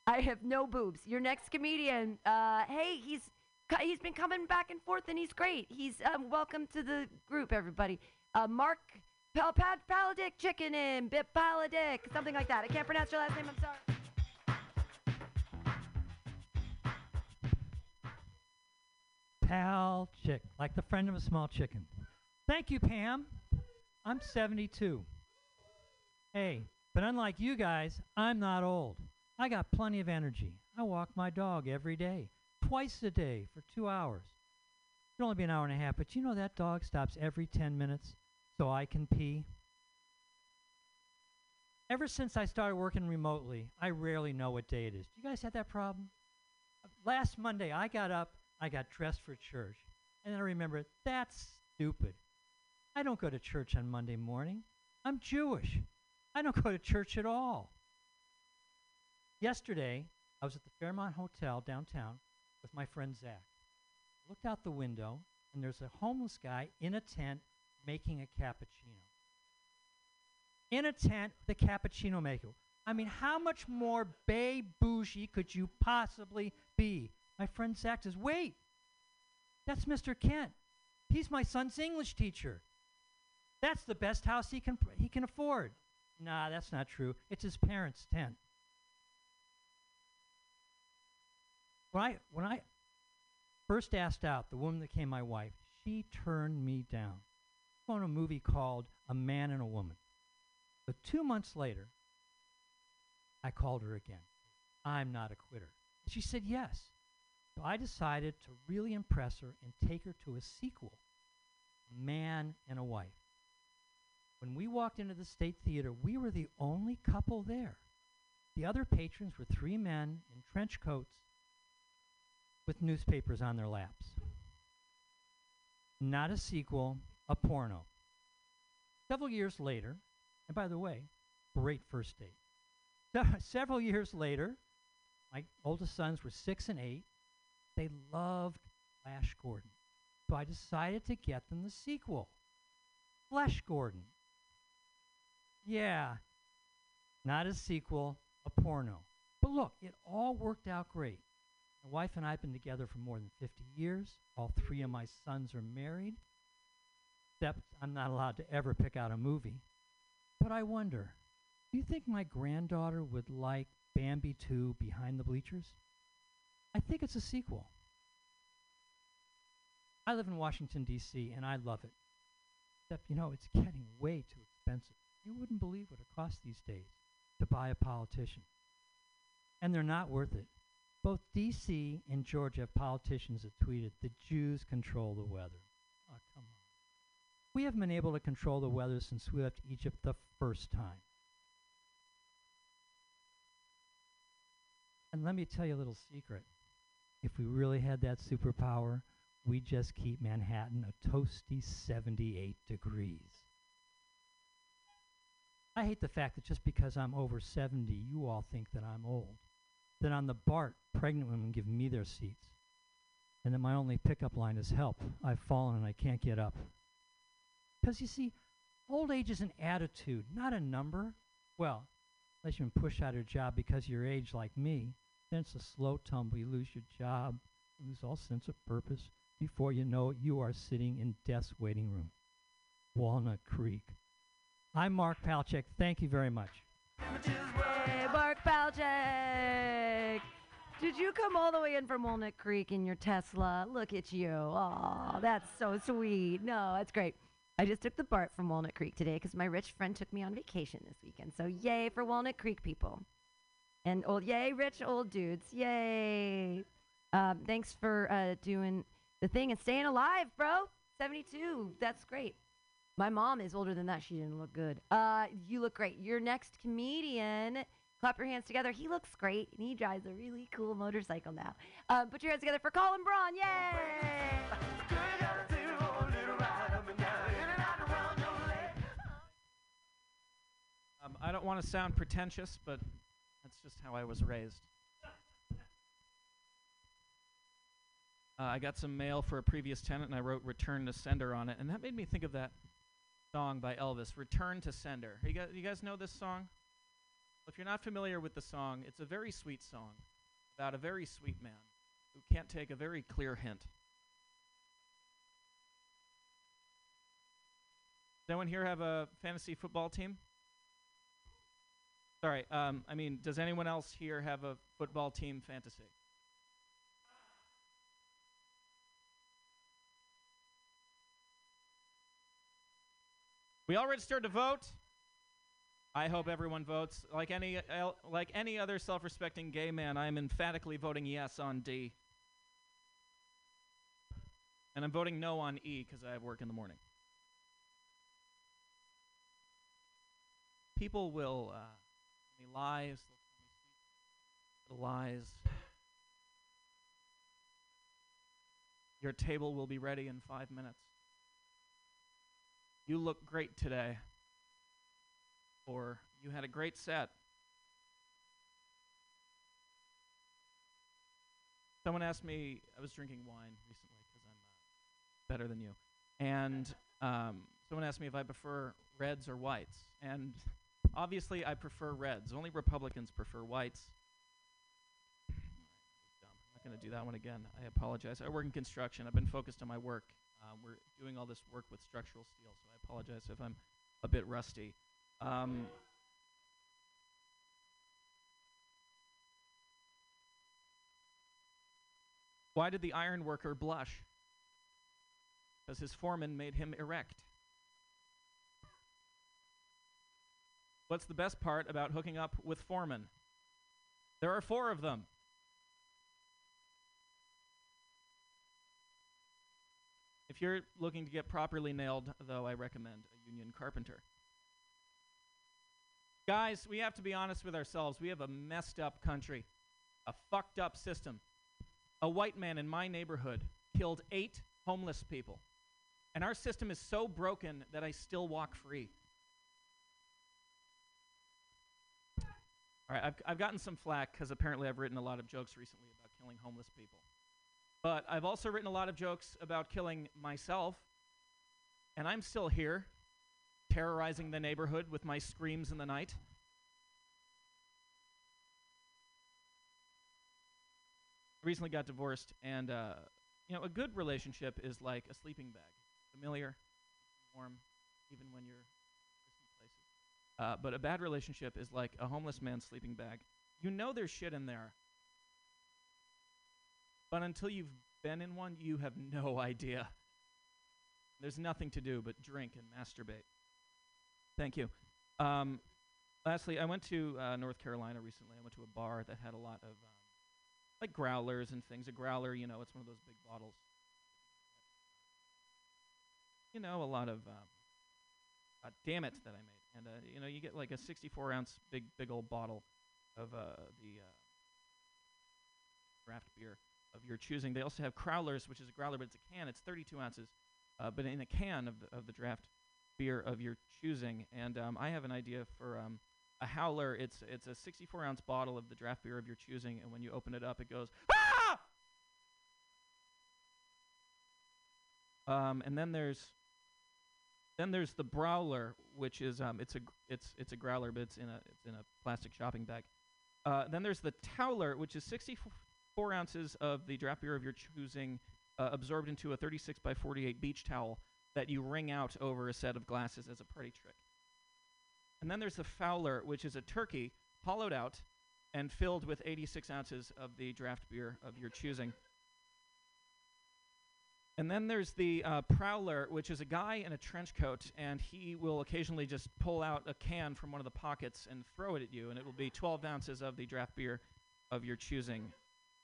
Speaker 5: I have no boobs. Your next comedian, uh, hey, he's he's been coming back and forth, and he's great. He's um, welcome to the group, everybody. Uh, Mark Pal- Pal- Paladic Chicken in Bip something like that. I can't pronounce your last name. I'm sorry.
Speaker 12: Pal chick, like the friend of a small chicken. Thank you, Pam. I'm 72. Hey, but unlike you guys, I'm not old. I got plenty of energy. I walk my dog every day, twice a day for two hours. It'll only be an hour and a half, but you know that dog stops every 10 minutes so I can pee. Ever since I started working remotely, I rarely know what day it is. Do you guys have that problem? Last Monday, I got up, I got dressed for church, and then I remembered that's stupid. I don't go to church on Monday morning. I'm Jewish. I don't go to church at all. Yesterday, I was at the Fairmont Hotel downtown with my friend Zach. Looked out the window, and there's a homeless guy in a tent making a cappuccino. In a tent, the cappuccino maker. I mean, how much more bay bougie could you possibly be? My friend Zach says, Wait, that's Mr. Kent. He's my son's English teacher. That's the best house he can pr- he can afford. Nah, that's not true. It's his parents' tent. When I when I first asked out the woman that became my wife, she turned me down. I On a movie called A Man and a Woman. But two months later, I called her again. I'm not a quitter. She said yes. So I decided to really impress her and take her to a sequel, a Man and a Wife. When we walked into the State Theater, we were the only couple there. The other patrons were three men in trench coats with newspapers on their laps. Not a sequel, a porno. Several years later, and by the way, great first date. Se- several years later, my oldest sons were six and eight. They loved Flash Gordon. So I decided to get them the sequel Flash Gordon. Yeah, not a sequel, a porno. But look, it all worked out great. My wife and I have been together for more than 50 years. All three of my sons are married. Except I'm not allowed to ever pick out a movie. But I wonder, do you think my granddaughter would like Bambi 2 Behind the Bleachers? I think it's a sequel. I live in Washington, D.C., and I love it. Except, you know, it's getting way too expensive. You wouldn't believe what it costs these days to buy a politician. And they're not worth it. Both D.C. and Georgia have politicians that tweeted, the Jews control the weather. Oh, come on. We haven't been able to control the weather since we left Egypt the first time. And let me tell you a little secret. If we really had that superpower, we'd just keep Manhattan a toasty 78 degrees. I hate the fact that just because I'm over 70, you all think that I'm old. That on the BART, pregnant women give me their seats. And that my only pickup line is help. I've fallen and I can't get up. Because you see, old age is an attitude, not a number. Well, unless you've been pushed out of your job because of your age like me, then it's a slow tumble. You lose your job, lose all sense of purpose. Before you know it, you are sitting in death's waiting room. Walnut Creek. I'm Mark Palchik. Thank you very much.
Speaker 5: Mark Palchik. Did you come all the way in from Walnut Creek in your Tesla? Look at you. Oh, that's so sweet. No, that's great. I just took the BART from Walnut Creek today because my rich friend took me on vacation this weekend. So yay for Walnut Creek people. And old yay, rich old dudes. Yay. Um, thanks for uh, doing the thing and staying alive, bro. 72. That's great. My mom is older than that. She didn't look good. Uh, you look great. Your next comedian, clap your hands together. He looks great, and he drives a really cool motorcycle now. Uh, put your hands together for Colin Braun. Yay!
Speaker 13: Um, I don't want to sound pretentious, but that's just how I was raised. Uh, I got some mail for a previous tenant, and I wrote "Return to Sender" on it, and that made me think of that song by Elvis, "Return to Sender." You guys, you guys know this song? If you're not familiar with the song, it's a very sweet song about a very sweet man who can't take a very clear hint. Does anyone here have a fantasy football team? Sorry, um, I mean, does anyone else here have a football team fantasy? We all registered to vote. I hope everyone votes. Like any like any other self-respecting gay man, I am emphatically voting yes on D. And I'm voting no on E because I have work in the morning. People will uh, lies. Lies. Your table will be ready in five minutes. You look great today. Or you had a great set. Someone asked me, I was drinking wine recently because I'm uh, better than you. And um, someone asked me if I prefer reds or whites. And obviously, I prefer reds. Only Republicans prefer whites. I'm not going to do that one again. I apologize. I work in construction. I've been focused on my work. Uh, we're doing all this work with structural steel, so I apologize if I'm a bit rusty. Um, why did the iron worker blush? Because his foreman made him erect. What's the best part about hooking up with foremen? There are four of them. If you're looking to get properly nailed, though, I recommend a union carpenter. Guys, we have to be honest with ourselves. We have a messed up country, a fucked up system. A white man in my neighborhood killed eight homeless people. And our system is so broken that I still walk free. All right, I've, I've gotten some flack because apparently I've written a lot of jokes recently about killing homeless people. But I've also written a lot of jokes about killing myself. And I'm still here, terrorizing the neighborhood with my screams in the night. Recently got divorced, and uh, you know, a good relationship is like a sleeping bag, familiar, warm, even when you're. Uh, but a bad relationship is like a homeless man's sleeping bag. You know there's shit in there, but until you've been in one, you have no idea. There's nothing to do but drink and masturbate. Thank you. Um, lastly, I went to uh, North Carolina recently. I went to a bar that had a lot of um, like growlers and things. A growler, you know, it's one of those big bottles. You know, a lot of um, uh, damn it that I made, and uh, you know, you get like a 64 ounce big big old bottle of uh, the uh, draft beer of your choosing. They also have Crowlers, which is a growler, but it's a can. It's 32 ounces, uh, but in a can of the, of the draft beer of your choosing. And um, I have an idea for um, a howler. It's it's a 64 ounce bottle of the draft beer of your choosing, and when you open it up, it goes ah. Um, and then there's then there's the Browler, which is um, it's a it's it's a growler, but it's in a it's in a plastic shopping bag. Uh, then there's the Towler, which is 64 ounces of the draft beer of your choosing, uh, absorbed into a 36 by 48 beach towel that you wring out over a set of glasses as a party trick. And then there's the Fowler, which is a turkey hollowed out and filled with 86 ounces of the draft beer of your choosing. And then there's the uh, Prowler, which is a guy in a trench coat, and he will occasionally just pull out a can from one of the pockets and throw it at you, and it will be 12 ounces of the draft beer of your choosing.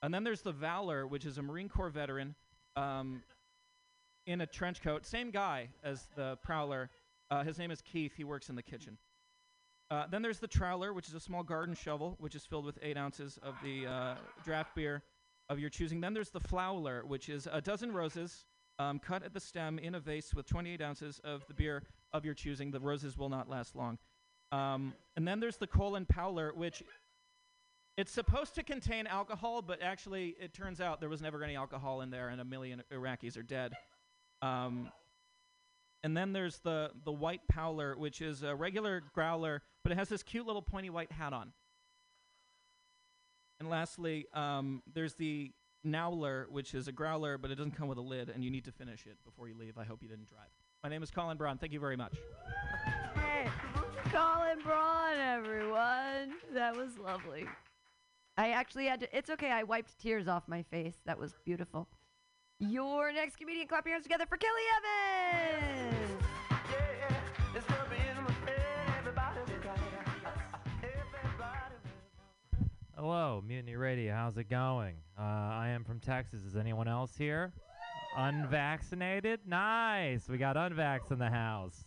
Speaker 13: And then there's the Valor, which is a Marine Corps veteran um, in a trench coat. Same guy as the Prowler. Uh, his name is Keith. He works in the kitchen. Uh, then there's the Trowler, which is a small garden shovel, which is filled with eight ounces of the uh, draft beer of your choosing. Then there's the Flowler, which is a dozen roses um, cut at the stem in a vase with 28 ounces of the beer of your choosing. The roses will not last long. Um, and then there's the Colin Powler, which it's supposed to contain alcohol, but actually it turns out there was never any alcohol in there, and a million Iraqis are dead. Um, and then there's the the white Powler, which is a regular growler, but it has this cute little pointy white hat on. And lastly, um, there's the Nowler, which is a growler, but it doesn't come with a lid, and you need to finish it before you leave. I hope you didn't drive. My name is Colin Braun. Thank you very much.
Speaker 5: Hey, Colin Braun, everyone. That was lovely. I actually had to. It's okay. I wiped tears off my face. That was beautiful. Your next comedian, clap your hands together for Kelly Evans.
Speaker 14: Hello, Mutiny Radio. How's it going? Uh, I am from Texas. Is anyone else here? Unvaccinated? Nice. We got unvax in the house.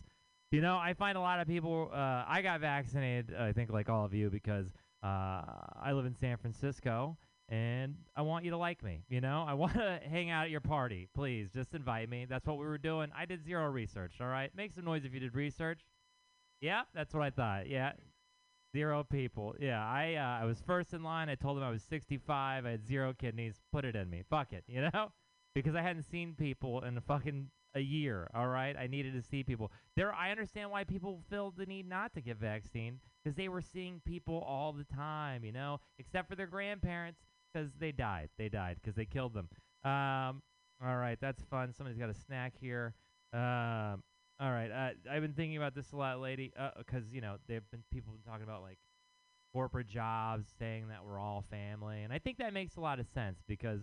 Speaker 14: You know, I find a lot of people. Uh, I got vaccinated, I think, like all of you, because uh, I live in San Francisco and I want you to like me. You know, I want to hang out at your party. Please, just invite me. That's what we were doing. I did zero research, all right? Make some noise if you did research. Yeah, that's what I thought. Yeah. Zero people. Yeah, I uh, I was first in line. I told them I was 65. I had zero kidneys. Put it in me. Fuck it, you know? Because I hadn't seen people in a fucking a year, all right? I needed to see people. There I understand why people feel the need not to get vaccine because they were seeing people all the time, you know, except for their grandparents because they died. They died because they killed them. Um, all right, that's fun. Somebody's got a snack here. Um, all right, uh, I've been thinking about this a lot, lady, because you know they've been people been talking about like corporate jobs, saying that we're all family, and I think that makes a lot of sense because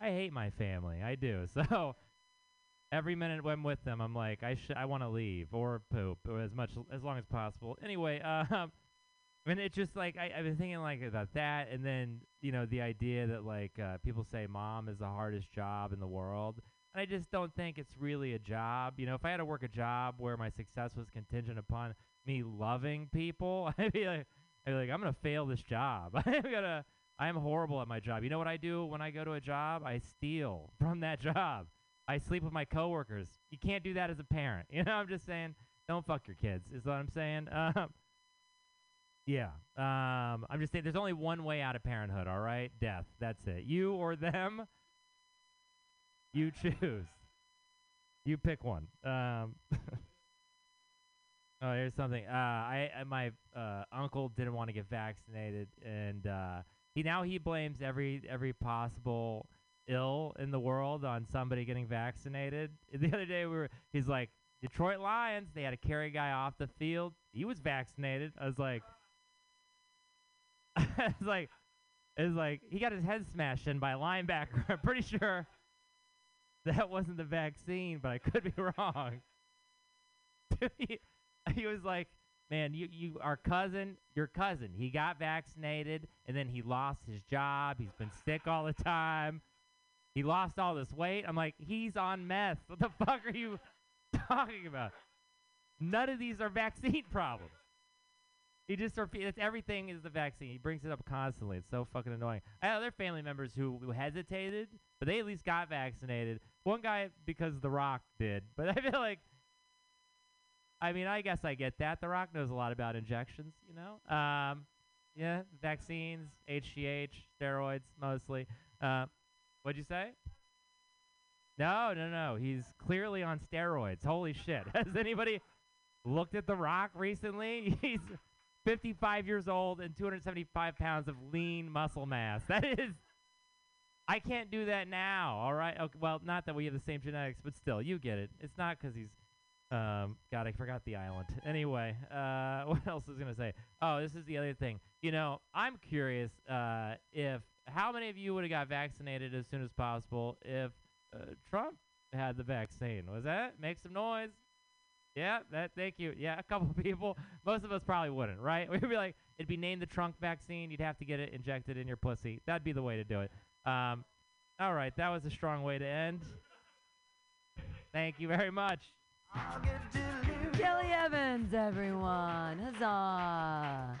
Speaker 14: I hate my family. I do. So every minute when I'm with them, I'm like, I should, I want to leave or poop or as much as long as possible. Anyway, um, and it's just like I, I've been thinking like about that, and then you know the idea that like uh, people say mom is the hardest job in the world. And I just don't think it's really a job. You know, if I had to work a job where my success was contingent upon me loving people, I'd be like, I'd be like, I'm gonna fail this job. I'm gonna, I'm horrible at my job. You know what I do when I go to a job? I steal from that job. I sleep with my coworkers. You can't do that as a parent. You know, I'm just saying, don't fuck your kids. Is what I'm saying. Um, yeah. Um, I'm just saying, there's only one way out of parenthood. All right, death. That's it. You or them. You choose. You pick one. Um, oh, here's something. Uh, I, I my uh, uncle didn't want to get vaccinated, and uh, he now he blames every every possible ill in the world on somebody getting vaccinated. The other day we were, he's like, Detroit Lions. They had to carry a guy off the field. He was vaccinated. I was like, it's like, it's like he got his head smashed in by a linebacker. I'm pretty sure that wasn't the vaccine, but I could be wrong. he, he was like, man, you, you, our cousin, your cousin, he got vaccinated and then he lost his job. He's been sick all the time. He lost all this weight. I'm like, he's on meth. What the fuck are you talking about? None of these are vaccine problems. He just repeats everything is the vaccine. He brings it up constantly. It's so fucking annoying. I had other family members who, who hesitated, but they at least got vaccinated. One guy because The Rock did, but I feel like I mean, I guess I get that. The Rock knows a lot about injections, you know. Um, yeah, vaccines, HGH, steroids, mostly. Uh, what'd you say? No, no, no. He's clearly on steroids. Holy shit! Has anybody looked at The Rock recently? He's 55 years old and 275 pounds of lean muscle mass. That is. I can't do that now. All right. Okay, well, not that we have the same genetics, but still, you get it. It's not because he's. Um, God, I forgot the island. Anyway, uh, what else was gonna say? Oh, this is the other thing. You know, I'm curious uh, if how many of you would have got vaccinated as soon as possible if uh, Trump had the vaccine? Was that make some noise? Yeah, that. Thank you. Yeah, a couple people. Most of us probably wouldn't, right? We'd be like, it'd be named the trunk vaccine. You'd have to get it injected in your pussy. That'd be the way to do it. Um, all right, that was a strong way to end. Thank you very much.
Speaker 5: Kelly Evans, everyone. Huzzah.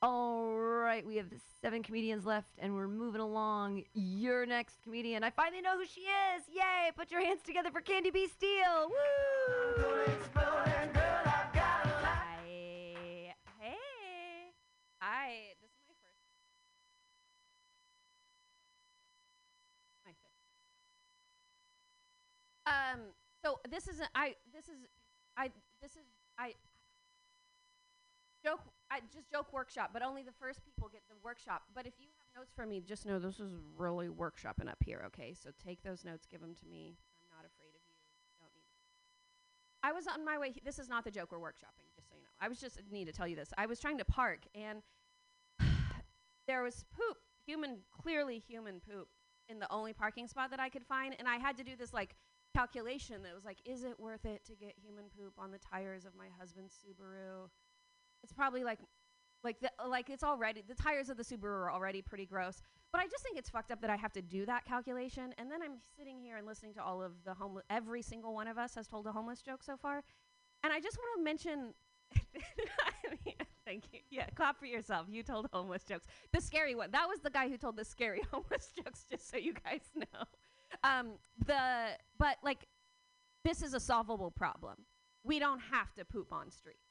Speaker 5: All right, we have seven comedians left, and we're moving along. Your next comedian. I finally know who she is. Yay! Put your hands together for Candy B. Steele. Woo!
Speaker 15: Hi. Hey. Hi. This is my first. My. Um. So this is a, I. This is I. This is I. Joke I just joke workshop, but only the first people get the workshop. But if you have notes for me, just know this is really workshopping up here, okay? So take those notes, give them to me. I'm not afraid of you. Don't need. I was on my way. This is not the joke we're workshopping, just so you know. I was just need to tell you this. I was trying to park, and there was poop, human, clearly human poop, in the only parking spot that I could find, and I had to do this like calculation that was like, is it worth it to get human poop on the tires of my husband's Subaru? It's probably like, like the, like it's already the tires of the Subaru are already pretty gross. But I just think it's fucked up that I have to do that calculation, and then I'm sitting here and listening to all of the homeless. Every single one of us has told a homeless joke so far, and I just want to mention. Thank you. Yeah, clap for yourself. You told homeless jokes. The scary one. That was the guy who told the scary homeless jokes. Just so you guys know. Um, the but like, this is a solvable problem. We don't have to poop on streets.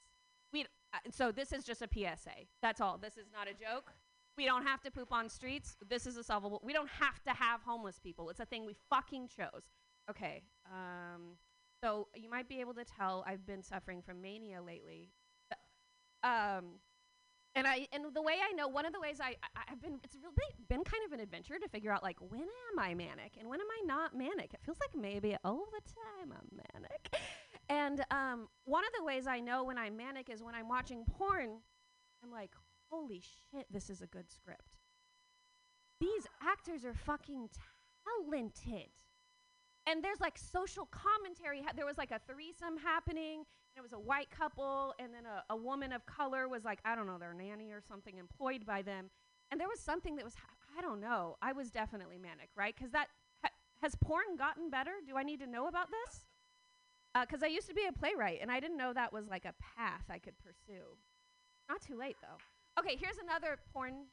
Speaker 15: We uh, so this is just a PSA. That's all. This is not a joke. We don't have to poop on streets. This is a solvable. We don't have to have homeless people. It's a thing we fucking chose. Okay. Um, so you might be able to tell I've been suffering from mania lately. Um, and I and the way I know one of the ways I, I I've been it's really been kind of an adventure to figure out like when am I manic and when am I not manic? It feels like maybe all the time I'm manic. And um, one of the ways I know when I'm manic is when I'm watching porn. I'm like, holy shit, this is a good script. These actors are fucking talented. And there's like social commentary. Ha- there was like a threesome happening, and it was a white couple, and then a, a woman of color was like, I don't know, their nanny or something employed by them. And there was something that was, ha- I don't know. I was definitely manic, right? Because that, ha- has porn gotten better? Do I need to know about this? Because I used to be a playwright, and I didn't know that was like a path I could pursue. Not too late, though. Okay, here's another porn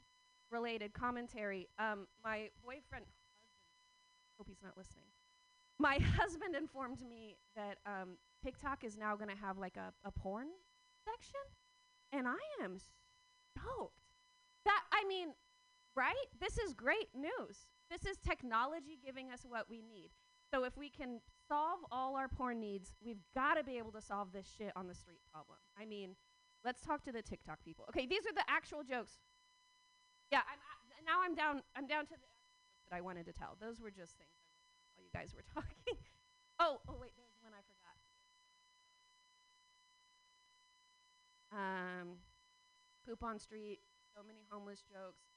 Speaker 15: related commentary. Um, my boyfriend, hope he's not listening. My husband informed me that um, TikTok is now going to have like a, a porn section, and I am stoked. That I mean, right? This is great news. This is technology giving us what we need. So if we can solve all our porn needs, we've got to be able to solve this shit on the street problem. I mean, let's talk to the TikTok people. Okay, these are the actual jokes. Yeah, I'm now I'm down. I'm down to the that I wanted to tell. Those were just things while you guys were talking. oh, oh wait, there's one I forgot. Um, poop on street. So many homeless jokes.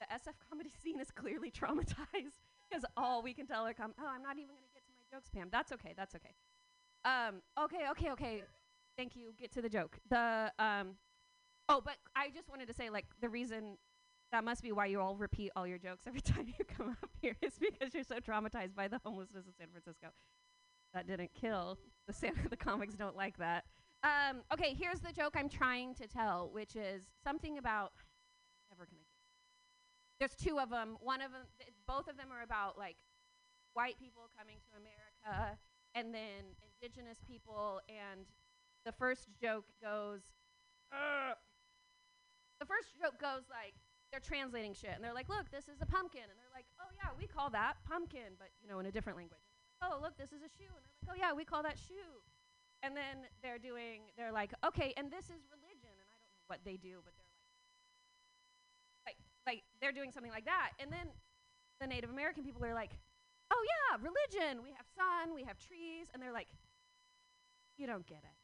Speaker 15: The SF comedy scene is clearly traumatized because all we can tell are come. Oh, I'm not even gonna get to my jokes, Pam. That's okay. That's okay. Um, okay, okay, okay. Thank you. Get to the joke. The um, oh, but I just wanted to say like the reason that must be why you all repeat all your jokes every time you come up here is because you're so traumatized by the homelessness of San Francisco. That didn't kill the San the comics don't like that. Um, okay, here's the joke I'm trying to tell, which is something about. There's two of them. One of them, th- both of them are about like white people coming to America, and then indigenous people. And the first joke goes, "Ugh." the first joke goes like they're translating shit, and they're like, "Look, this is a pumpkin," and they're like, "Oh yeah, we call that pumpkin," but you know, in a different language. Oh, look, this is a shoe, and they're like, "Oh yeah, we call that shoe." And then they're doing, they're like, "Okay, and this is religion," and I don't know what they do, but they're like, they're doing something like that, and then the Native American people are like, "Oh yeah, religion. We have sun, we have trees," and they're like, "You don't get it.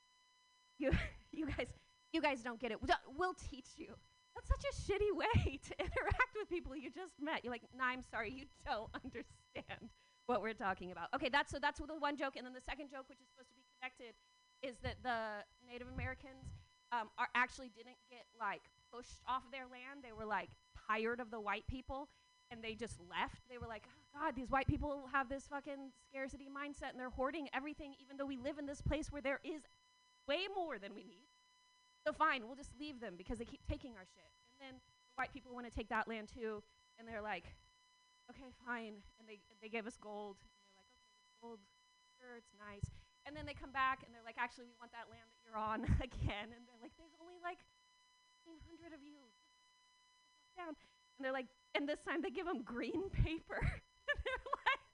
Speaker 15: You, you guys, you guys don't get it. We'll- teach you." That's such a shitty way to interact with people you just met. You're like, "Nah, I'm sorry, you don't understand what we're talking about." Okay, that's so that's the one joke, and then the second joke, which is supposed to be connected, is that the Native Americans um, are actually didn't get like pushed off their land. They were like tired of the white people, and they just left. They were like, oh, God, these white people have this fucking scarcity mindset, and they're hoarding everything, even though we live in this place where there is way more than we need. So fine, we'll just leave them because they keep taking our shit. And then the white people want to take that land too, and they're like, okay, fine. And they they give us gold. And they're like, okay, gold, sure, it's nice. And then they come back and they're like, actually, we want that land that you're on again. And they're like, there's only like 1,500 of you. Down. And they're like, and this time they give them green paper. and they're like,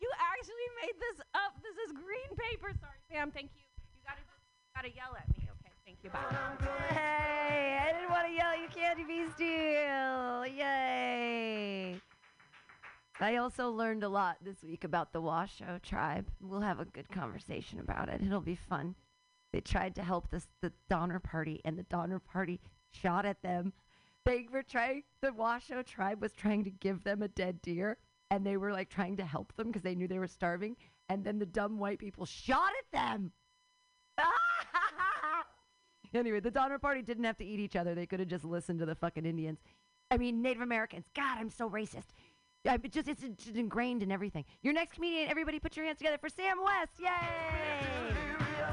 Speaker 15: you actually made this up. This is green paper. Sorry, Pam. Thank you. You gotta just gotta yell at me. Okay.
Speaker 11: Thank you. Bye.
Speaker 5: Hey, I didn't want to yell. You can't be still. Yay. I also learned a lot this week about the Washoe tribe. We'll have a good conversation about it. It'll be fun. They tried to help this the Donner Party, and the Donner Party shot at them. They were trying. The Washoe tribe was trying to give them a dead deer, and they were like trying to help them because they knew they were starving. And then the dumb white people shot at them. Anyway, the Donner Party didn't have to eat each other. They could have just listened to the fucking Indians. I mean, Native Americans. God, I'm so racist. Yeah, but just it's just ingrained in everything. Your next comedian, everybody put your hands together for Sam West. Yay!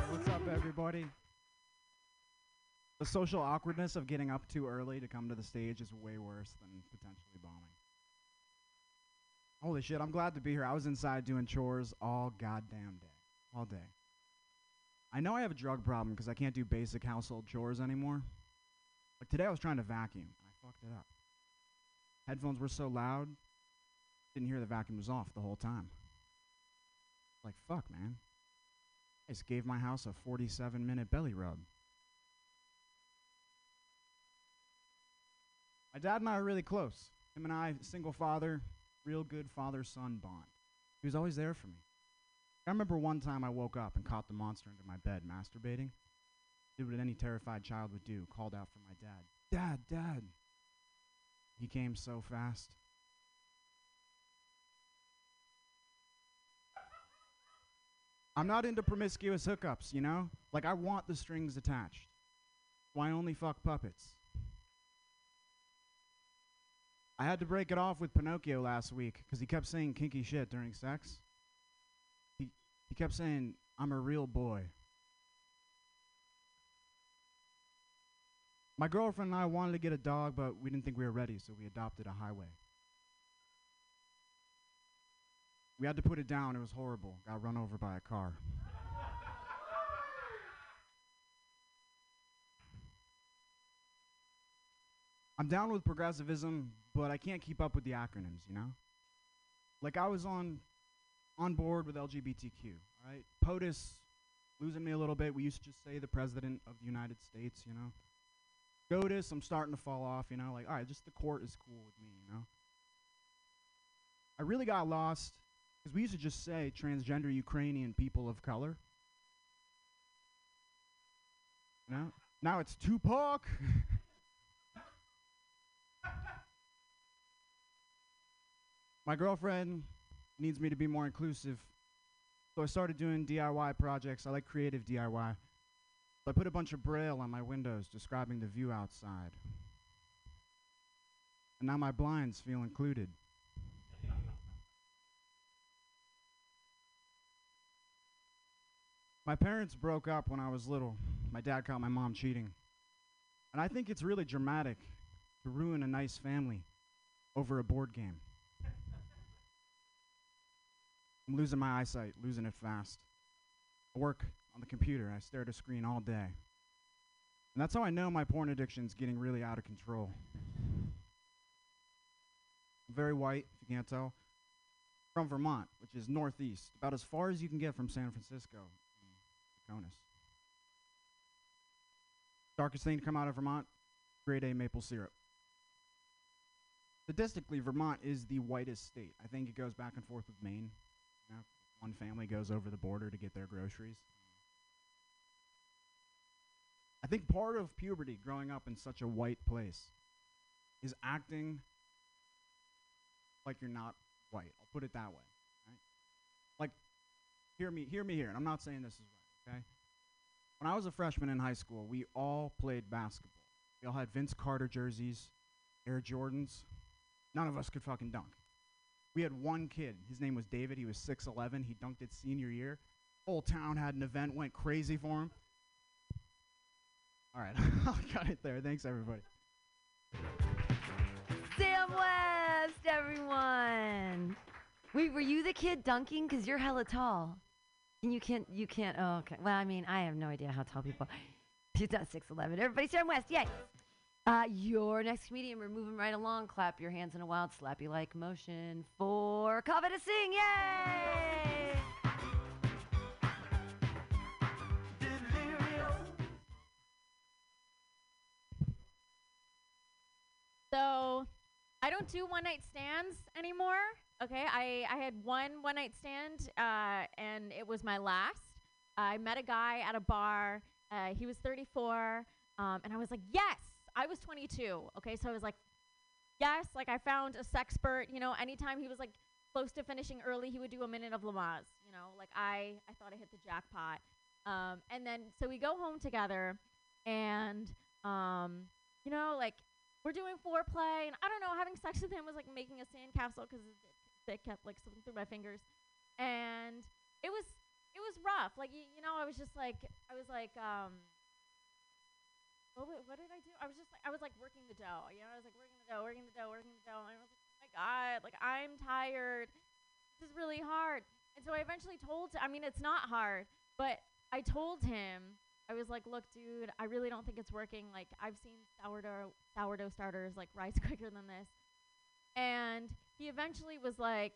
Speaker 16: What's up, everybody? The social awkwardness of getting up too early to come to the stage is way worse than potentially bombing. Holy shit, I'm glad to be here. I was inside doing chores all goddamn day. All day. I know I have a drug problem because I can't do basic household chores anymore. Like today I was trying to vacuum and I fucked it up. Headphones were so loud, didn't hear the vacuum was off the whole time. Like, fuck, man. I just gave my house a 47 minute belly rub. My dad and I are really close. Him and I, single father, real good father son bond. He was always there for me. I remember one time I woke up and caught the monster under my bed masturbating. Did what any terrified child would do, called out for my dad. Dad, dad. He came so fast. I'm not into promiscuous hookups, you know? Like, I want the strings attached. Why only fuck puppets? I had to break it off with Pinocchio last week because he kept saying kinky shit during sex. He, he kept saying, I'm a real boy. My girlfriend and I wanted to get a dog, but we didn't think we were ready, so we adopted a highway. We had to put it down. It was horrible. Got run over by a car. I'm down with progressivism, but I can't keep up with the acronyms, you know? Like I was on on board with LGBTQ, right? POTUS losing me a little bit. We used to just say the president of the United States, you know? SCOTUS, I'm starting to fall off, you know? Like, all right, just the court is cool with me, you know? I really got lost because we used to just say transgender Ukrainian people of color. You know? Now it's Tupac. My girlfriend needs me to be more inclusive. So I started doing DIY projects. I like creative DIY. So I put a bunch of braille on my windows describing the view outside. And now my blinds feel included. My parents broke up when I was little. My dad caught my mom cheating. And I think it's really dramatic to ruin a nice family over a board game. I'm losing my eyesight, losing it fast. I work on the computer, I stare at a screen all day. And that's how I know my porn addiction's getting really out of control. I'm very white, if you can't tell. From Vermont, which is northeast, about as far as you can get from San Francisco, Conus. Darkest thing to come out of Vermont, grade A maple syrup. Statistically, Vermont is the whitest state. I think it goes back and forth with Maine. One family goes over the border to get their groceries. I think part of puberty, growing up in such a white place, is acting like you're not white. I'll put it that way. Right? Like, hear me, hear me here, and I'm not saying this is right. Okay. When I was a freshman in high school, we all played basketball. We all had Vince Carter jerseys, Air Jordans. None of us could fucking dunk. We had one kid. His name was David. He was 6'11. He dunked it senior year. Whole town had an event, went crazy for him. All right, I'll cut it there. Thanks, everybody.
Speaker 5: Sam West, everyone. Wait, were you the kid dunking? Cause you're hella tall, and you can't. You can't. Oh, okay. Well, I mean, I have no idea how tall people. He's not six eleven. Everybody, Sam West, yay! Uh, your next comedian, we're moving right along. Clap your hands in a wild, slappy like motion for Kavita Singh. Yay!
Speaker 17: So I don't do one night stands anymore. Okay, I, I had one one night stand uh, and it was my last. I met a guy at a bar. Uh, he was 34, um, and I was like, yes, I was 22. Okay, so I was like, yes. Like I found a sexpert. You know, anytime he was like close to finishing early, he would do a minute of Lamaze. You know, like I I thought I hit the jackpot. Um, and then so we go home together, and um, you know, like we're doing foreplay, and I don't know, having sex with him was like making a sandcastle because it kept like slipping through my fingers, and it was it was rough. Like y- you know, I was just like I was like um. What, wa- what did I do? I was just like I was like working the dough. You know, I was like working the dough, working the dough, working the dough. And I was like, oh my god, like I'm tired. This is really hard. And so I eventually told. him. I mean, it's not hard, but I told him. I was like, look, dude, I really don't think it's working. Like I've seen sourdough sourdough starters like rise quicker than this. And he eventually was like,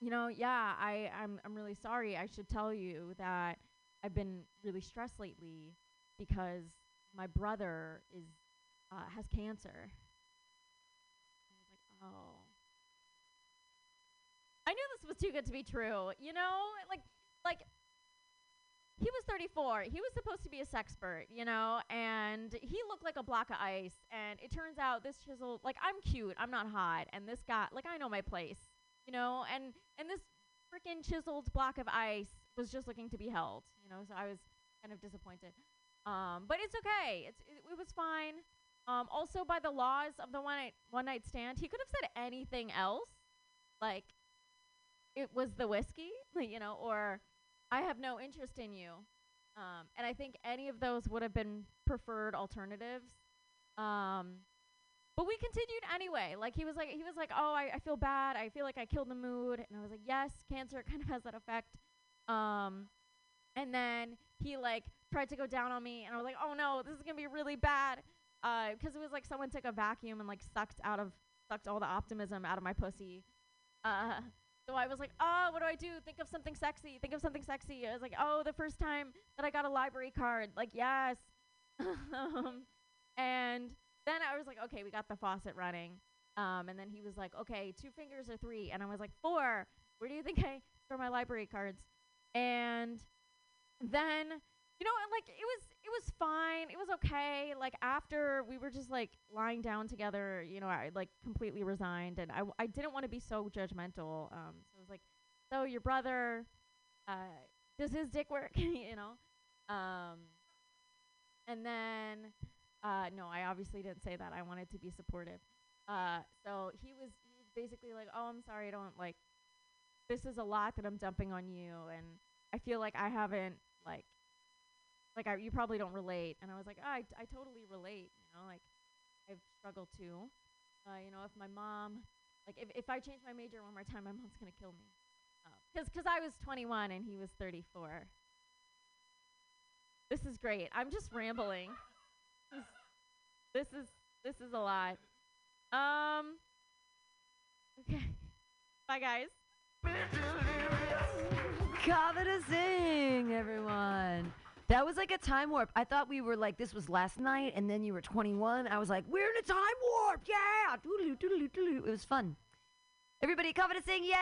Speaker 17: you know, yeah, I I'm I'm really sorry. I should tell you that I've been really stressed lately because my brother is uh, has cancer. I like, oh. I knew this was too good to be true. You know, like like he was 34. He was supposed to be a sexpert, you know, and he looked like a block of ice. And it turns out this chisel, like I'm cute, I'm not hot, and this guy, like I know my place, you know, and and this freaking chiseled block of ice was just looking to be held, you know. So I was kind of disappointed. Um, but it's okay. It's it, it was fine. Um, also, by the laws of the one night one night stand, he could have said anything else, like it was the whiskey, you know, or I have no interest in you. Um, and I think any of those would have been preferred alternatives. Um, but we continued anyway. Like he was like he was like, "Oh, I, I feel bad. I feel like I killed the mood." And I was like, "Yes, cancer kind of has that effect." Um, and then he like tried to go down on me, and I was like, "Oh no, this is gonna be really bad," because it was like someone took a vacuum and like sucked out of sucked all the optimism out of my pussy. Uh, so I was like, "Oh, what do I do? Think of something sexy. Think of something sexy." I was like, "Oh, the first time that I got a library card, like yes." um, and then I was like, "Okay, we got the faucet running." Um, and then he was like, "Okay, two fingers or three?" And I was like, four. Where do you think I store my library cards?" And then you know and, like it was it was fine it was okay like after we were just like lying down together you know i like completely resigned and i, w- I didn't want to be so judgmental um so i was like so your brother uh does his dick work? You know? Um and then uh no i obviously didn't say that i wanted to be supportive. Uh so he was he was basically like oh i'm sorry i don't like this is a lot that i'm dumping on you and i feel like i haven't like like I, you probably don't relate. And i was like oh, I, I totally relate you know like i've struggled too. Uh, you know if my mom like if, if i change my major one more time my mom's gonna kill me. Because cause i was 21 and he was 34 this is great. I'm just rambling. This, is this is a lot. Um okay. Bye guys.
Speaker 5: Kavita Singh, everyone. That was like a time warp. I thought we were like this was last night, and then you were 21. I was like, we're in a time warp, yeah. Doodaloo, doodaloo, doodaloo. It was fun. Everybody, Kavita Singh, yay!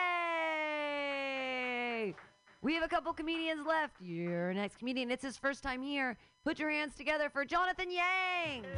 Speaker 5: We have a couple comedians left. Your next comedian, it's his first time here. Put your hands together for Jonathan Yang.
Speaker 18: Th-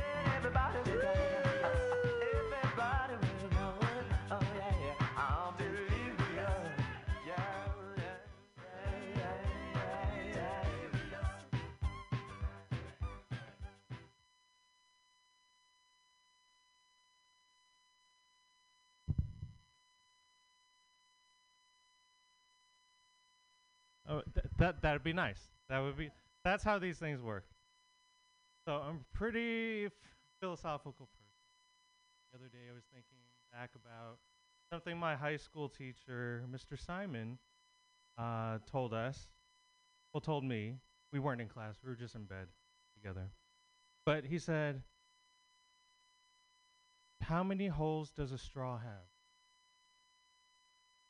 Speaker 18: that that'd be nice. That would be. That's how these things work. So I'm pretty f- philosophical person. The other day I was thinking back about something my high school teacher, Mr. Simon, uh, told us. Well, told me. We weren't in class. We were just in bed together. But he said, "How many holes does a straw have?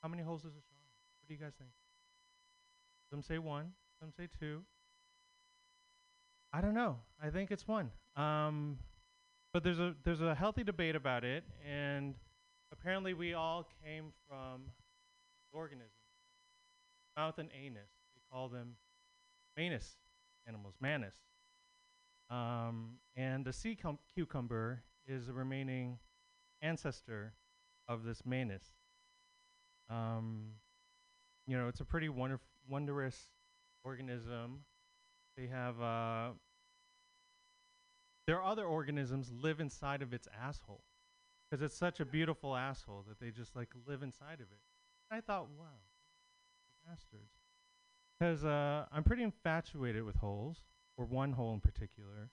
Speaker 18: How many holes does a straw have? What do you guys think?" Some say one, some say two. I don't know. I think it's one. Um, but there's a there's a healthy debate about it, and apparently we all came from organisms, mouth and anus. We call them manus animals, manus. Um, and the sea cum- cucumber is a remaining ancestor of this manus. Um, you know, it's a pretty wonderf- wondrous organism. They have uh, there are other organisms live inside of its asshole because it's such a beautiful asshole that they just like live inside of it. I thought, wow, bastards. Because uh, I'm pretty infatuated with holes, or one hole in particular.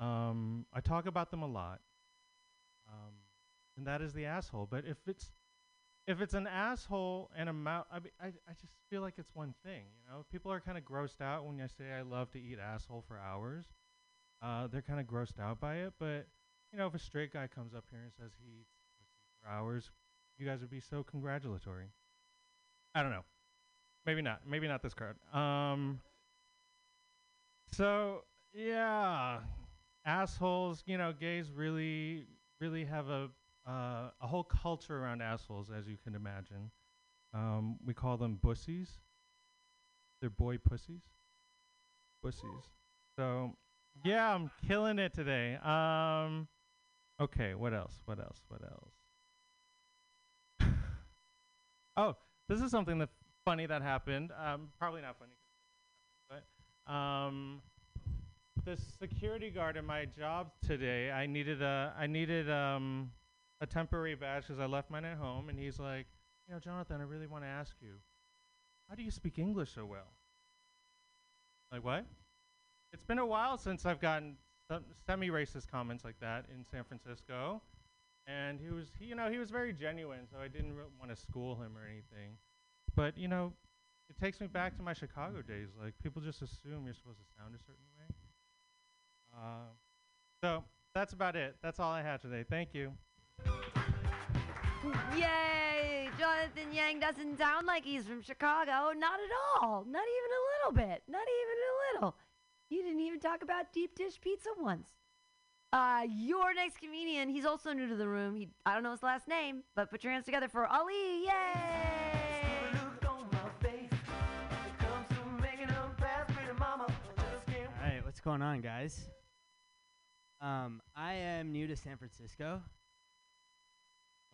Speaker 18: Um, I talk about them a lot, um, and that is the asshole. But if it's if it's an asshole and a mouth, I, mean, I I just feel like it's one thing. You know, people are kind of grossed out when I say I love to eat asshole for hours. Uh, they're kind of grossed out by it, but you know, if a straight guy comes up here and says he eats for hours, you guys would be so congratulatory. I don't know. Maybe not. Maybe not this card. Um. So yeah, assholes. You know, gays really, really have a uh, a whole culture around assholes, as you can imagine. Um, we call them bussies. They're boy pussies. Pussies. So yeah, I'm killing it today. Um. Okay, what else? What else? What else? oh, this is something that funny that happened. Um, probably not funny, but um, the security guard in my job today, I needed a I needed um a temporary badge because I left mine at home, and he's like, you know, Jonathan, I really want to ask you, how do you speak English so well? Like what? It's been a while since I've gotten semi-racist comments like that in San Francisco, and he was, he, you know, he was very genuine, so I didn't re- want to school him or anything. But you know, it takes me back to my Chicago days. Like people just assume you're supposed to sound a certain way. Uh, so that's about it. That's all I had today. Thank you.
Speaker 5: Yay! Jonathan Yang doesn't sound like he's from Chicago. Not at all. Not even a little bit. Not even a little. You didn't even talk about deep dish pizza once. Uh, your next comedian, he's also new to the room. He, I don't know his last name, but put your hands together for Ali. Yay!
Speaker 19: All right, what's going on, guys? Um, I am new to San Francisco.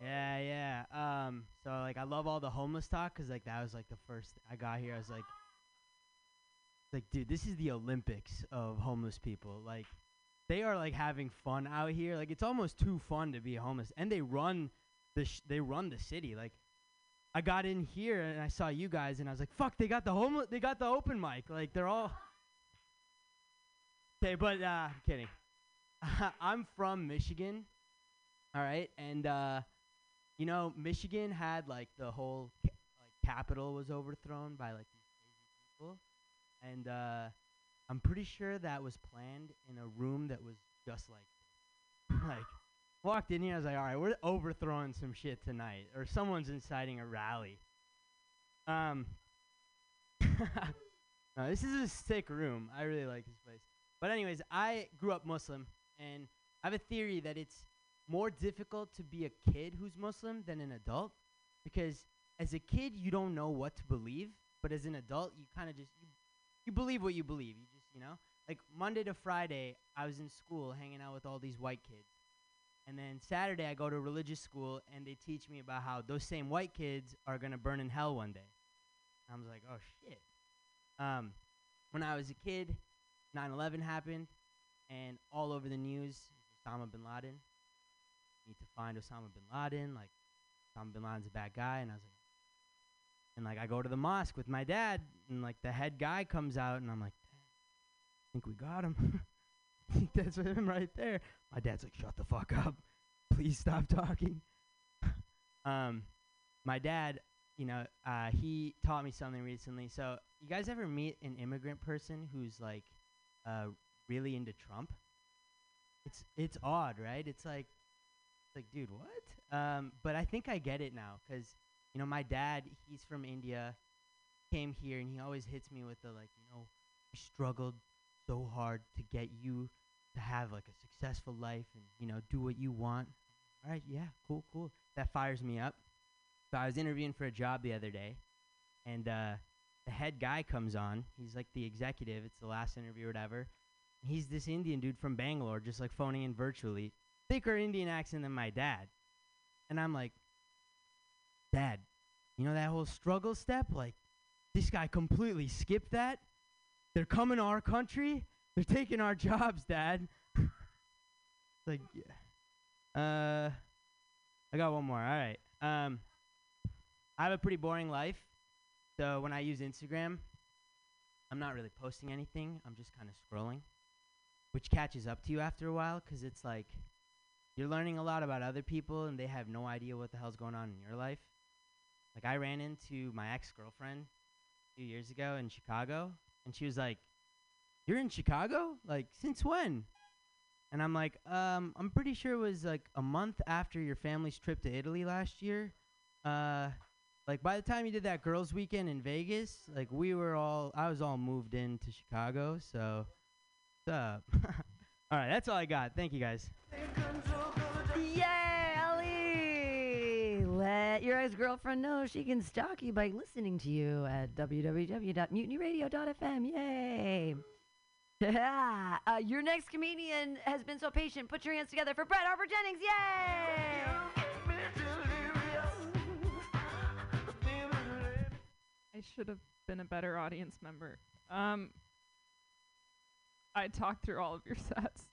Speaker 19: Yeah, yeah. Um, so like, I love all the homeless talk because like that was like the first I got here. I was like, like, dude, this is the Olympics of homeless people. Like, they are like having fun out here. Like, it's almost too fun to be homeless, and they run the sh- they run the city. Like, I got in here and I saw you guys, and I was like, fuck, they got the homeless, they got the open mic. Like, they're all. Okay, but uh, I'm kidding. I'm from Michigan. All right, and uh, you know, Michigan had like the whole ca- like capital was overthrown by like these crazy people, and uh, I'm pretty sure that was planned in a room that was just like like walked in here, I was like, all right, we're overthrowing some shit tonight, or someone's inciting a rally. Um, no, this is a sick room. I really like this place. But anyways, I grew up Muslim, and I have a theory that it's more difficult to be a kid who's Muslim than an adult, because as a kid you don't know what to believe, but as an adult you kind of just you, you believe what you believe. You just you know, like Monday to Friday I was in school hanging out with all these white kids, and then Saturday I go to religious school and they teach me about how those same white kids are gonna burn in hell one day. I was like, oh shit. Um, when I was a kid, 9/11 happened, and all over the news, Osama bin Laden. Need to find Osama bin Laden. Like, Osama bin Laden's a bad guy, and I was like, and like I go to the mosque with my dad, and like the head guy comes out, and I'm like, I think we got him. That's him right there. My dad's like, shut the fuck up. Please stop talking. um, my dad, you know, uh, he taught me something recently. So, you guys ever meet an immigrant person who's like uh, really into Trump? It's it's odd, right? It's like, like, dude, what? Um, but I think I get it now, cause you know, my dad, he's from India, came here, and he always hits me with the like, you know, we struggled so hard to get you to have like a successful life and you know do what you want. All right, yeah, cool, cool. That fires me up. So I was interviewing for a job the other day, and uh, the head guy comes on. He's like the executive. It's the last interview or whatever. He's this Indian dude from Bangalore, just like phoning in virtually, thicker Indian accent than my dad. And I'm like, Dad, you know that whole struggle step? Like, this guy completely skipped that. They're coming to our country. They're taking our jobs, Dad. like, yeah. Uh, I got one more. All right. Um, I have a pretty boring life. So when I use Instagram, I'm not really posting anything. I'm just kind of scrolling, which catches up to you after a while because it's like you're learning a lot about other people and they have no idea what the hell's going on in your life. Like I ran into my ex-girlfriend a few years ago in Chicago, and she was like, "You're in Chicago? Like since when?" And I'm like, um, I'm pretty sure it was like a month after your family's trip to Italy last year. Uh, like by the time you did that girls' weekend in Vegas, like we were all, I was all moved into Chicago. So, what's up? all right, that's all I got. Thank you guys.
Speaker 5: Let your ex-girlfriend know she can stalk you by listening to you at www.mutinyradio.fm. Yay! Yeah. Uh, your next comedian has been so patient. Put your hands together for Brett Harper Jennings. Yay!
Speaker 20: I should have been a better audience member. Um, I talked through all of your sets.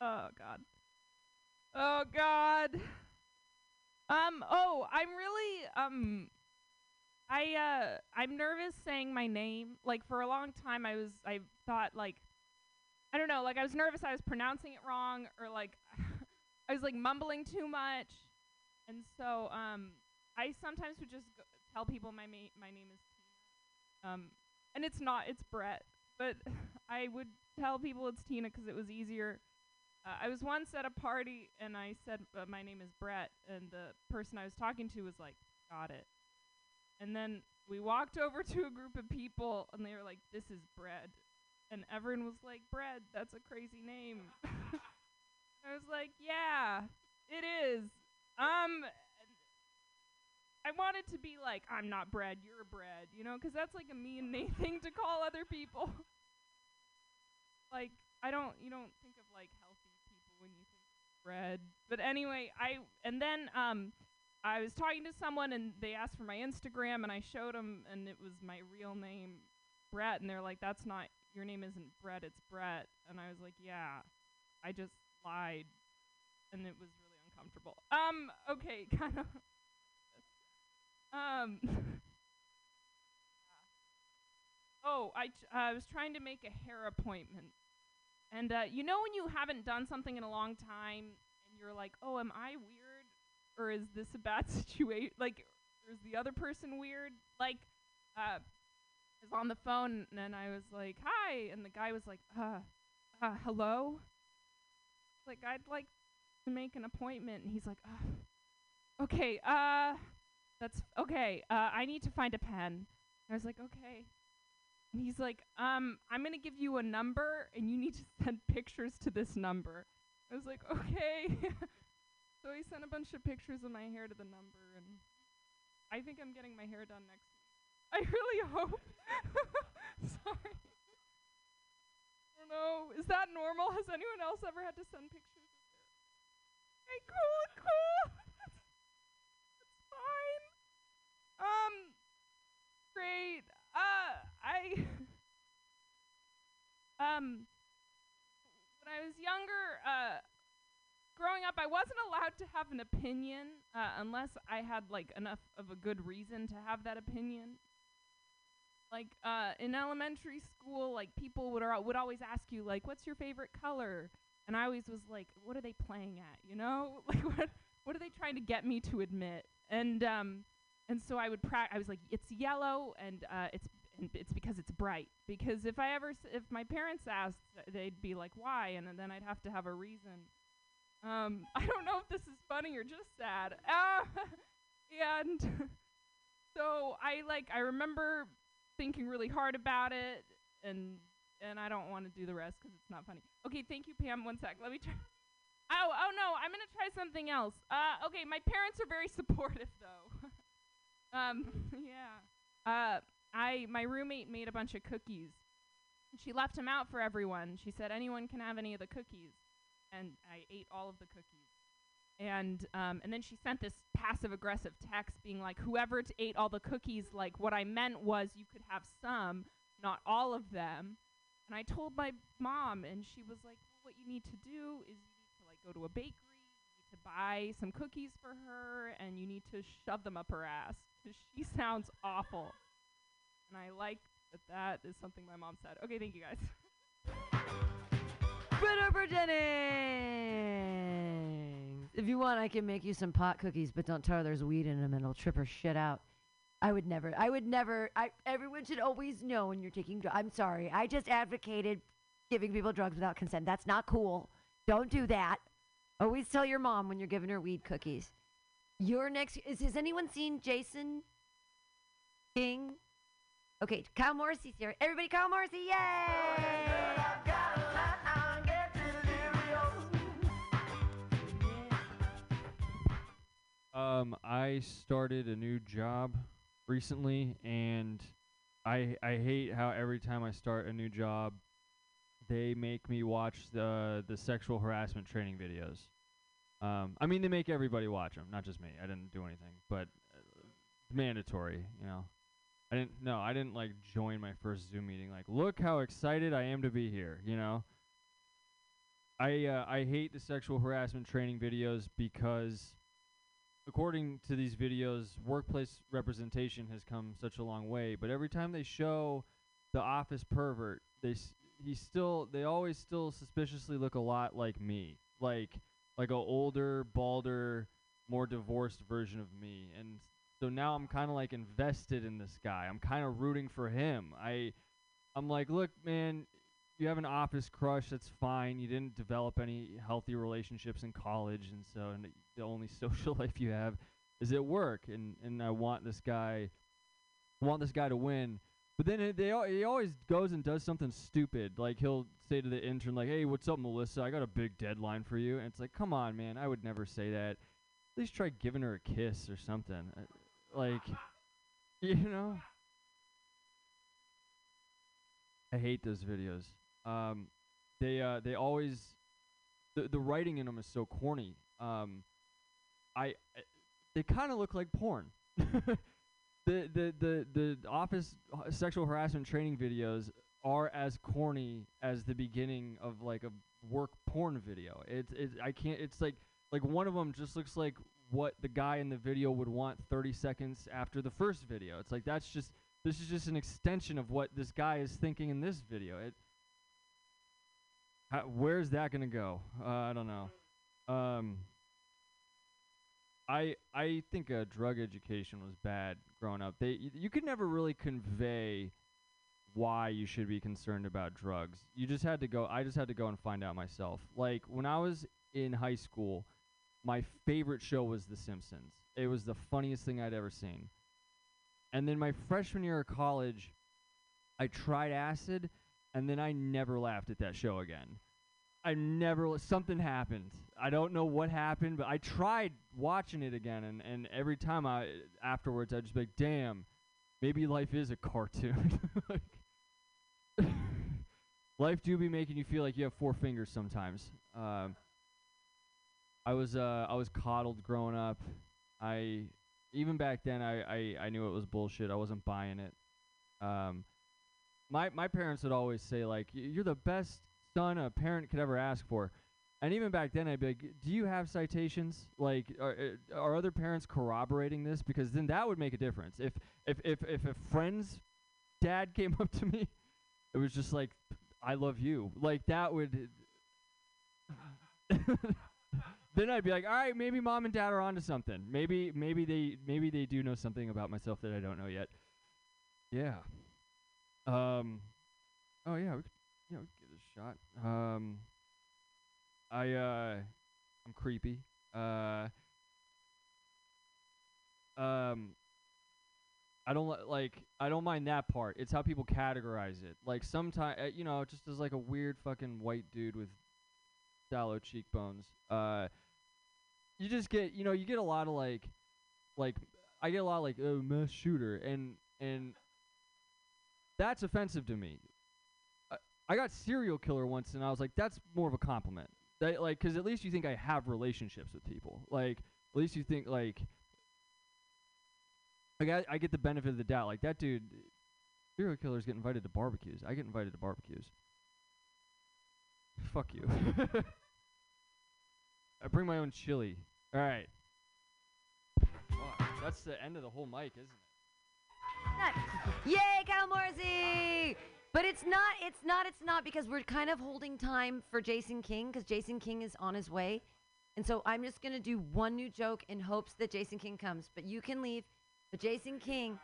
Speaker 20: Oh God. Oh God. Um. Oh, I'm really um. I uh. I'm nervous saying my name. Like for a long time, I was. I thought like. I don't know. Like I was nervous. I was pronouncing it wrong, or like. I was like mumbling too much, and so um. I sometimes would just tell people my ma- my name is Tina. Um, and it's not. It's Brett. But I would tell people it's Tina 'cause it was easier. Uh, I was once at a party and I said uh, my name is Brett, and the person I was talking to was like, "Got it." And then we walked over to a group of people, and they were like, "This is bread," and everyone was like, "Bread, that's a crazy name." I was like, "Yeah, it is." Um, I wanted to be like, I'm not bread, you're bread, you know, because that's like a mean thing to call other people. like, I don't, you don't think of like healthy people when you think But anyway, I, and then, um, I was talking to someone and they asked for my Instagram and I showed them and it was my real name, Brett, and they're like, that's not, your name isn't Brett, it's Brett. And I was like, yeah, I just lied. And it was really uncomfortable. Um, okay, kind of. Um. oh, I ch- I was trying to make a hair appointment, and uh, you know when you haven't done something in a long time, and you're like, oh, am I weird, or is this a bad situation? Like, is the other person weird? Like, uh, I was on the phone, and I was like, hi, and the guy was like, uh, uh, hello. Like, I'd like to make an appointment, and he's like, uh, okay, uh. That's okay. Uh, I need to find a pen. I was like, okay. And he's like, um, I'm gonna give you a number, and you need to send pictures to this number. I was like, okay. so he sent a bunch of pictures of my hair to the number, and I think I'm getting my hair done next week. I really hope. Sorry. I don't know. Is that normal? Has anyone else ever had to send pictures? of cool, cool. That's fine. Um, great. Uh, I, um, when I was younger, uh, growing up, I wasn't allowed to have an opinion, uh, unless I had, like, enough of a good reason to have that opinion. Like, uh, in elementary school, like, people would, ar- would always ask you, like, what's your favorite color? And I always was like, what are they playing at, you know? Like, what, what are they trying to get me to admit? And, um, and so I would pra- I was like, it's yellow, and uh, it's and it's because it's bright. Because if I ever, s- if my parents asked, they'd be like, why? And then I'd have to have a reason. Um, I don't know if this is funny or just sad. Uh, and so I like, I remember thinking really hard about it and and I don't want to do the rest because it's not funny. Okay, thank you, Pam. One sec. Let me try. Oh, oh no, I'm gonna try something else. Uh, okay, my parents are very supportive though. um, yeah. Uh, I my roommate made a bunch of cookies. She left them out for everyone. She said anyone can have any of the cookies, and I ate all of the cookies. And um, and then she sent this passive aggressive text being like, whoever t- ate all the cookies, like what I meant was you could have some, not all of them. And I told my mom, and she was like, well, what you need to do is you need to like go to a bakery, you need to buy some cookies for her, and you need to shove them up her ass 'cause she sounds awful. And I like that that is something my mom said. Okay, thank you guys.
Speaker 5: Britta Jennings. If you want, I can make you some pot cookies, but don't tell her there's weed in them and it'll trip her shit out. I would never. I would never. I everyone should always know when you're taking. dr- I'm sorry. I just advocated giving people drugs without consent. That's not cool. Don't do that. Always tell your mom when you're giving her weed cookies. Your next is has anyone seen Jason King? Okay, Kyle Morrissey's here. Everybody, Kyle Morrissey, yay!
Speaker 21: Um, I started a new job recently, and I I hate how every time I start a new job, they make me watch the the sexual harassment training videos. Um, I mean, they make everybody watch them, not just me. I didn't do anything, but uh, mandatory, you know. I didn't no, I didn't like join my first Zoom meeting like, look how excited I am to be here, you know. I uh, I hate the sexual harassment training videos because according to these videos, workplace representation has come such a long way. But every time they show the office pervert, they s- he still they always still suspiciously look a lot like me, like like a older, balder, more divorced version of me. And so now I'm kind of like invested in this guy. I'm kind of rooting for him. I I'm like, look, man, you have an office crush. That's fine. You didn't develop any healthy relationships in college, and so and the only social life you have is at work. And and I want this guy, want this guy to win. But then it, they al- he always goes and does something stupid. Like he'll say to the intern, like, "Hey, what's up, Melissa? I got a big deadline for you." And it's like, "Come on, man. I would never say that. At least try giving her a kiss or something." Uh, like, you know. I hate those videos. Um, they uh, they always the the writing in them is so corny. Um, I, I they kind of look like porn. the, the the the office sexual harassment training videos are as corny as the beginning of like a work porn video. It's it's I can't. It's like like one of them just looks like what the guy in the video would want 30 seconds after the first video. It's like that's just this is just an extension of what this guy is thinking in this video. It how, where's that gonna go? Uh, I don't know. Um, I I think uh, drug education was bad growing up. They y- you could never really convey why you should be concerned about drugs. You just had to go. I just had to go and find out myself. Like when I was in high school, my favorite show was The Simpsons. It was the funniest thing I'd ever seen. And then my freshman year of college, I tried acid, and then I never laughed at that show again. I never something happened. I don't know what happened, but I tried watching it again, and, and every time I afterwards I'd just be like, "Damn, maybe life is a cartoon." like, life do be making you feel like you have four fingers sometimes. Um, I was uh, I was coddled growing up. I even back then I, I, I knew it was bullshit. I wasn't buying it. Um, my my parents would always say like you're the best son a parent could ever ask for and even back then i'd be like do you have citations like are, uh, are other parents corroborating this because then that would make a difference if if if if a friend's dad came up to me it was just like i love you like that would then i'd be like all right maybe mom and dad are onto something maybe maybe they maybe they do know something about myself that i don't know yet yeah um oh yeah we could, yeah we could give it a shot um i uh i'm creepy uh um I don't li- like I don't mind that part. It's how people categorize it. Like sometimes uh, you know, just as like a weird fucking white dude with shallow cheekbones. Uh, you just get you know you get a lot of like like I get a lot of like oh mass shooter and and that's offensive to me. I, I got serial killer once and I was like that's more of a compliment. That like cuz at least you think I have relationships with people. Like at least you think like like I, I get the benefit of the doubt. Like that dude serial killers get invited to barbecues. I get invited to barbecues. Fuck you. I bring my own chili. All right. Fuck, that's the end of the whole mic, isn't it?
Speaker 5: Yay, Kyle Morrissey! But it's not, it's not, it's not because we're kind of holding time for Jason King because Jason King is on his way. And so I'm just going to do one new joke in hopes that Jason King comes. But you can leave. But Jason King,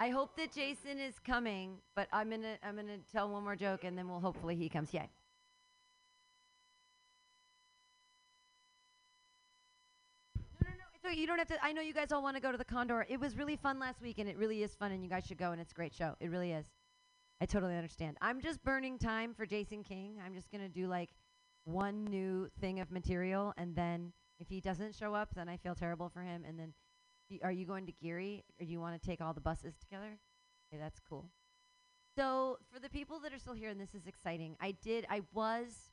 Speaker 5: I hope that Jason is coming, but I'm going to I'm going to tell one more joke and then we'll hopefully he comes. Yay. So you don't have to. I know you guys all want to go to the Condor. It was really fun last week, and it really is fun, and you guys should go. And it's a great show. It really is. I totally understand. I'm just burning time for Jason King. I'm just gonna do like one new thing of material, and then if he doesn't show up, then I feel terrible for him. And then, y- are you going to Geary, or do you want to take all the buses together? Okay, that's cool. So for the people that are still here, and this is exciting, I did. I was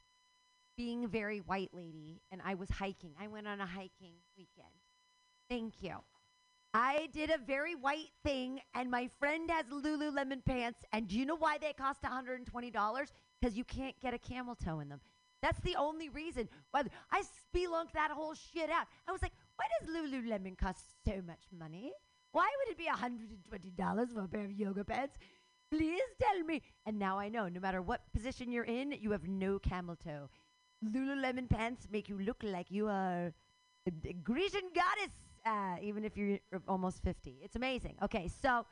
Speaker 5: being very white lady, and I was hiking. I went on a hiking weekend. Thank you. I did a very white thing, and my friend has Lululemon pants. And do you know why they cost $120? Because you can't get a camel toe in them. That's the only reason. Why I spelunked that whole shit out. I was like, why does Lululemon cost so much money? Why would it be $120 for a pair of yoga pants? Please tell me. And now I know, no matter what position you're in, you have no camel toe. Lululemon pants make you look like you are a Grecian goddess, uh, even if you're almost 50. It's amazing. Okay, so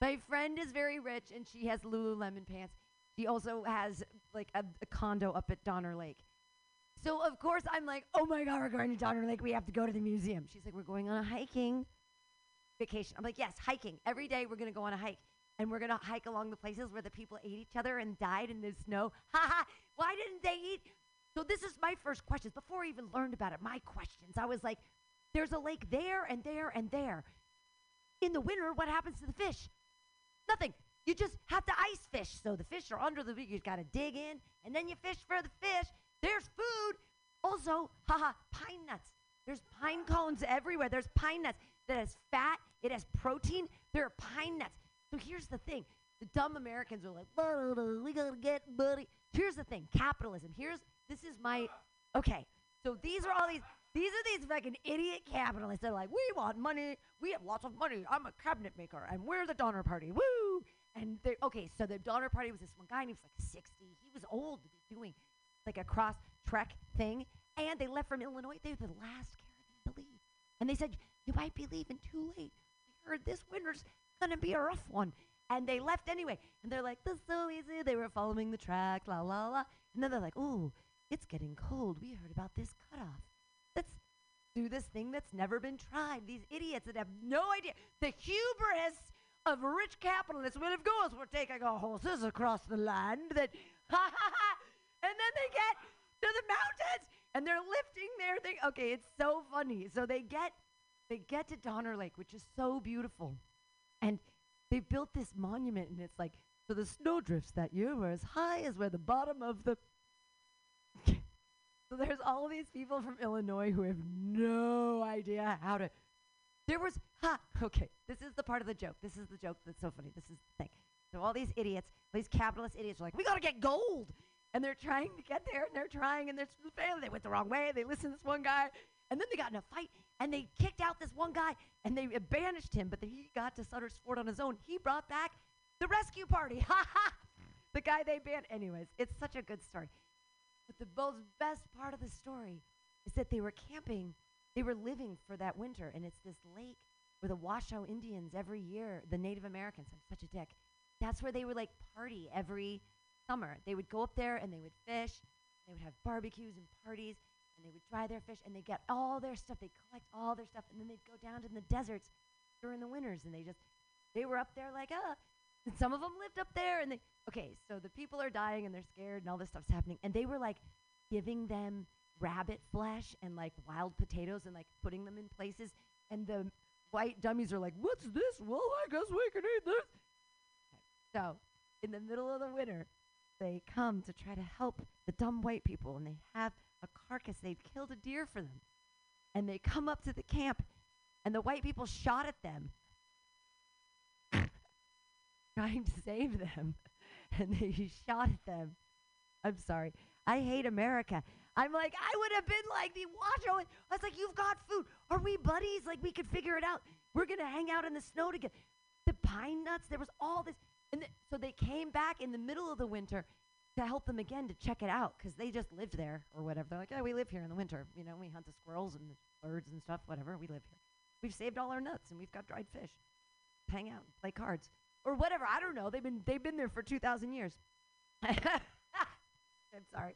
Speaker 5: my friend is very rich and she has Lululemon pants. She also has like a, a condo up at Donner Lake. So of course I'm like, oh my god, we're going to Donner Lake. We have to go to the museum. She's like, we're going on a hiking vacation. I'm like, yes, hiking. Every day we're gonna go on a hike. And we're gonna hike along the places where the people ate each other and died in the snow. Ha ha! Why didn't they eat? So this is my first questions. Before I even learned about it, my questions. I was like, there's a lake there and there and there. In the winter, what happens to the fish? Nothing. You just have to ice fish. So the fish are under the you've gotta dig in, and then you fish for the fish. There's food. Also, haha, pine nuts. There's pine cones everywhere. There's pine nuts that has fat, it has protein. There are pine nuts. So here's the thing. The dumb Americans are like, "Blah, blah, blah, we gotta get buddy. Here's the thing. Capitalism. Here's this is my okay. So these are all these these are these fucking idiot capitalists. They're like, we want money. We have lots of money. I'm a cabinet maker, and we're the Donner Party. Woo! And they okay. So the Donner Party was this one guy, and he was like 60. He was old to be doing like a cross trek thing, and they left from Illinois. They were the last caravan to leave, and they said you might be leaving too late. We heard this winter's gonna be a rough one, and they left anyway. And they're like, this is so easy. They were following the track, la la la, and then they're like, ooh, it's getting cold. We heard about this cutoff. Do this thing that's never been tried. These idiots that have no idea. The hubris of rich capitalists. Well, of course, we're taking our horses across the land that, ha ha ha, and then they get to the mountains and they're lifting their thing. Okay, it's so funny. So they get, they get to Donner Lake, which is so beautiful, and they built this monument, and it's like, so the snowdrifts that year were as high as where the bottom of the so there's all these people from Illinois who have no idea how to. There was ha okay. This is the part of the joke. This is the joke that's so funny. This is the thing. So all these idiots, these capitalist idiots, are like, we gotta get gold, and they're trying to get there, and they're trying, and they're failing. They went the wrong way. They listened to this one guy, and then they got in a fight, and they kicked out this one guy, and they banished him. But he got to Sutter's Fort on his own. He brought back the rescue party. Ha ha! The guy they banned. Anyways, it's such a good story. But the most best part of the story is that they were camping. They were living for that winter, and it's this lake where the Washoe Indians every year, the Native Americans, I'm such a dick. That's where they would like party every summer. They would go up there and they would fish. They would have barbecues and parties, and they would dry their fish, and they get all their stuff. They collect all their stuff, and then they'd go down to the deserts during the winters, and they just They were up there like, uh, and some of them lived up there, and they okay. So the people are dying and they're scared, and all this stuff's happening, and they were like giving them rabbit flesh and like wild potatoes and like putting them in places, and the white dummies are like, "What's this? Well, I guess we can eat this." So, in the middle of the winter, they come to try to help the dumb white people, and they have a carcass. They've killed a deer for them, and they come up to the camp, and the white people shot at them, trying to save them, and they shot at them. I'm sorry. I hate America. I'm like, I would have been like the Washoe. I was like, you've got food. Are we buddies? Like, we could figure it out. We're going to hang out in the snow together. The pine nuts, there was all this. And th- so they came back in the middle of the winter to help them again to check it out because they just lived there or whatever. They're like, yeah, we live here in the winter. You know, we hunt the squirrels and the birds and stuff, whatever. We live here. We've saved all our nuts and we've got dried fish. Hang out, play cards or whatever. I don't know. They've been they've been there for two thousand years. I'm sorry.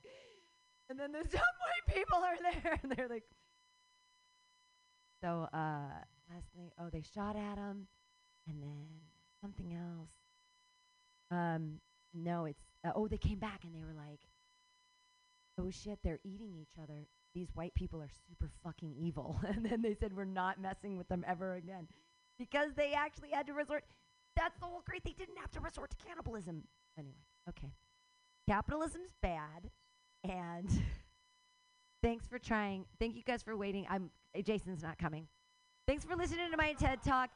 Speaker 5: And then the white people are there, and they're like. So uh, last night, oh, they shot at him, and then something else. Um, no, it's uh, oh, they came back and they were like, oh shit, they're eating each other. These white people are super fucking evil. and then they said we're not messing with them ever again, because they actually had to resort. That's the whole great. They didn't have to resort to cannibalism. Anyway, okay. Capitalism's bad, and thanks for trying. Thank you guys for waiting. I'm uh, Jason's not coming. Thanks for listening to my TED talk.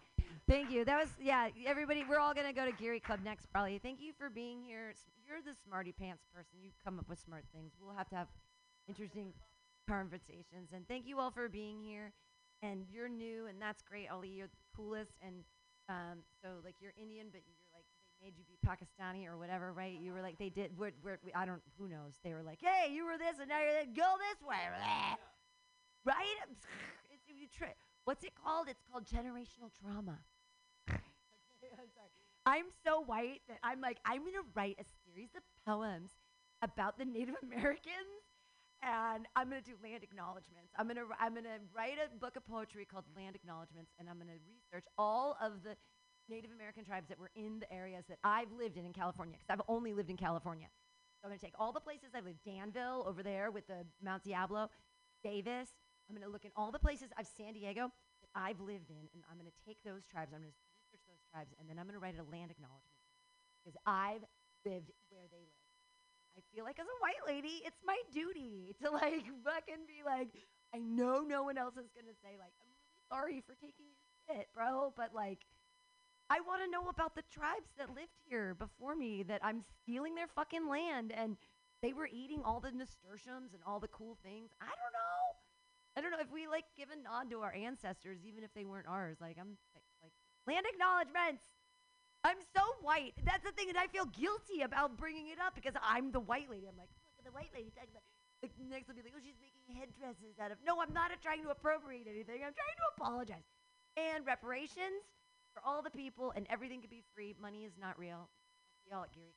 Speaker 5: Thank you. That was yeah. Everybody, we're all gonna go to Geary Club next, probably. Thank you for being here. S- You're the smarty pants person. You come up with smart things. We'll have to have interesting conversations. And thank you all for being here. And you're new, and that's great, Ali. You're the coolest. And um, so like you're Indian, but you're like they made you be Pakistani or whatever, right? You were like they did. We're, we're, we, I don't. Who knows? They were like, hey, you were this, and now you're that. Go this way, right? It's, you try. What's it called? It's called generational trauma. I'm sorry. I'm so white that I'm like, I'm to write a series of poems about the Native Americans and I'm going to do land acknowledgments. I'm going to I'm going to write a book of poetry called mm-hmm. Land Acknowledgments and I'm going to research all of the Native American tribes that were in the areas that I've lived in in California because I've only lived in California. So I'm going to take all the places I've lived, Danville over there with the Mount Diablo, Davis. I'm going to look in all the places I've San Diego that I've lived in, and I'm going to take those tribes. I'm going to research those tribes, and then I'm going to write a land acknowledgement because I've lived where they live. I feel like as a white lady, it's my duty to like fucking be like, I know no one else is to say like, I'm sorry for taking your shit, bro, but like. I want to know about the tribes that lived here before me that I'm stealing their fucking land and they were eating all the nasturtiums and all the cool things. I don't know. I don't know if we like give a nod to our ancestors, even if they weren't ours. Like I'm like, like land acknowledgments. I'm so white. That's the thing, and I feel guilty about bringing it up because I'm the white lady. I'm like, look at the white lady talking about. Like next will be like, oh, she's making headdresses out of. No, I'm not trying to appropriate anything. I'm trying to apologize. And reparations for all the people, and everything can be free. Money is not real. Y'all at Geary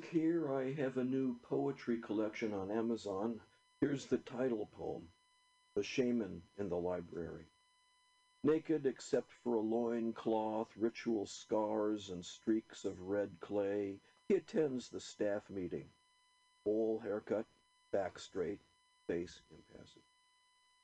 Speaker 22: here. I have a new poetry collection on Amazon. Here's the title poem The Shaman in the Library. Naked except for a loin cloth, ritual scars, and streaks of red clay, he attends the staff meeting. Full haircut, back straight, face impassive.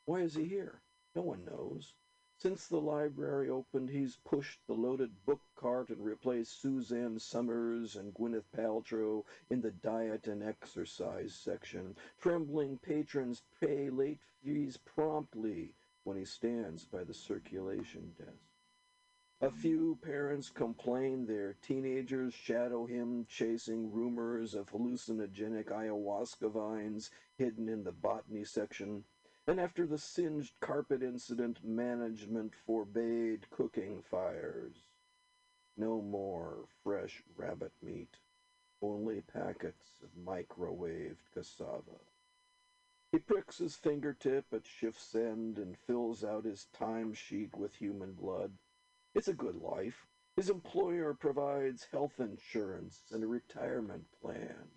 Speaker 22: Why is he here? No one knows. Since the library opened, he's pushed the loaded book cart and replaced Suzanne Somers and Gwyneth Paltrow in the diet and exercise section. Trembling patrons pay late fees promptly when he stands by the circulation desk. A few parents complain their teenagers shadow him chasing rumors of hallucinogenic ayahuasca vines hidden in the botany section. And after the singed carpet incident, management forbade cooking fires. No more fresh rabbit meat, only packets of microwaved cassava. He pricks his fingertip at shift's end and fills out his time sheet with human blood. It's a good life. His employer provides health insurance and a retirement plan.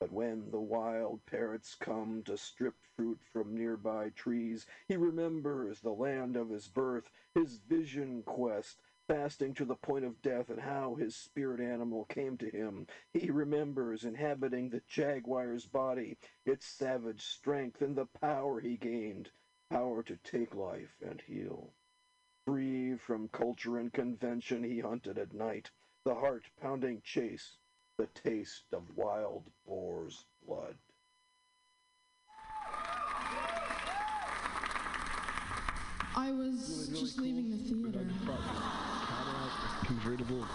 Speaker 22: But when the wild parrots come to strip fruit from nearby trees, he remembers the land of his birth, his vision quest, fasting to the point of death, and how his spirit animal came to him. He remembers inhabiting the jaguar's body, its savage strength, and the power he gained power to take life and heal. Free from culture and convention, he hunted at night, the heart pounding chase, the taste of wild boar's blood.
Speaker 23: I was just leaving the theater.
Speaker 24: convertible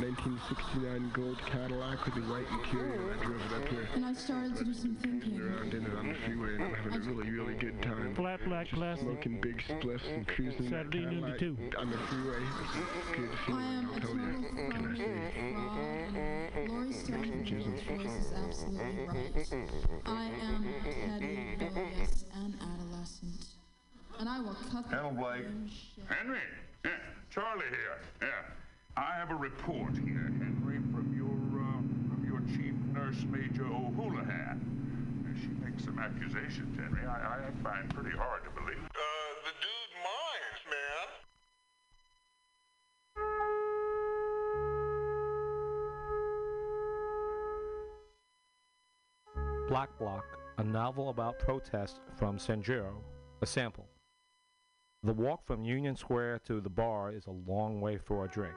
Speaker 24: 1969 gold Cadillac with the white interior. I drove it up here.
Speaker 23: And I started to do some thinking.
Speaker 24: Around in it on the freeway and I'm having a really, really good time.
Speaker 25: Flat black glasses.
Speaker 24: Smoking big spliffs and cruising that
Speaker 25: Saturday noon to
Speaker 24: Cadillac
Speaker 25: two.
Speaker 24: on the freeway. It's good to see
Speaker 23: I am
Speaker 24: I'll
Speaker 23: a
Speaker 24: tell you. Can I say?
Speaker 23: fraud. Laurie Stone's voice is absolutely right. I am petty, rebellious, and adolescent. And I will cut the
Speaker 26: Hello, Blake. Henry. Yeah, Charlie here. Yeah. I have a report here, Henry, from your uh, from your chief nurse, Major O'Houlihan. Uh, She makes some accusations, Henry. I, I find pretty hard to believe. Uh, the dude minds, man.
Speaker 27: Black Block, a novel about protest from Sanjuro, a sample. The walk from Union Square to the bar is a long way for a drink,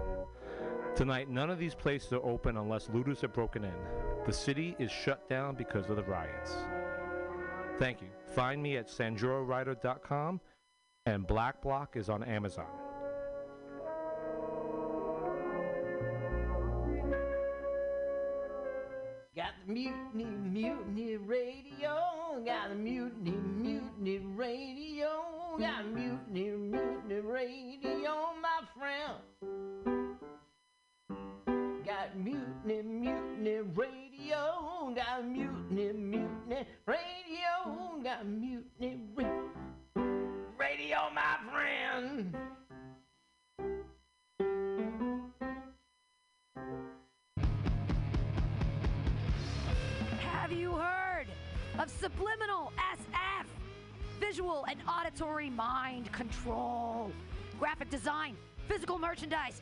Speaker 27: Tonight, none of these places are open unless looters have broken in. The city is shut down because of the riots. Thank you. Find me at sanjurowriter.com and Black Block is on Amazon.
Speaker 28: Got the mutiny, mutiny radio. Got the mutiny, mutiny radio. Got the mutiny, mutiny radio, my friend. Got mutiny, mutiny radio. Got mutiny, mutiny radio. Got mutiny ra- radio, my friend.
Speaker 5: Have you heard of Subliminal SF? Visual and auditory mind control, graphic design, physical merchandise,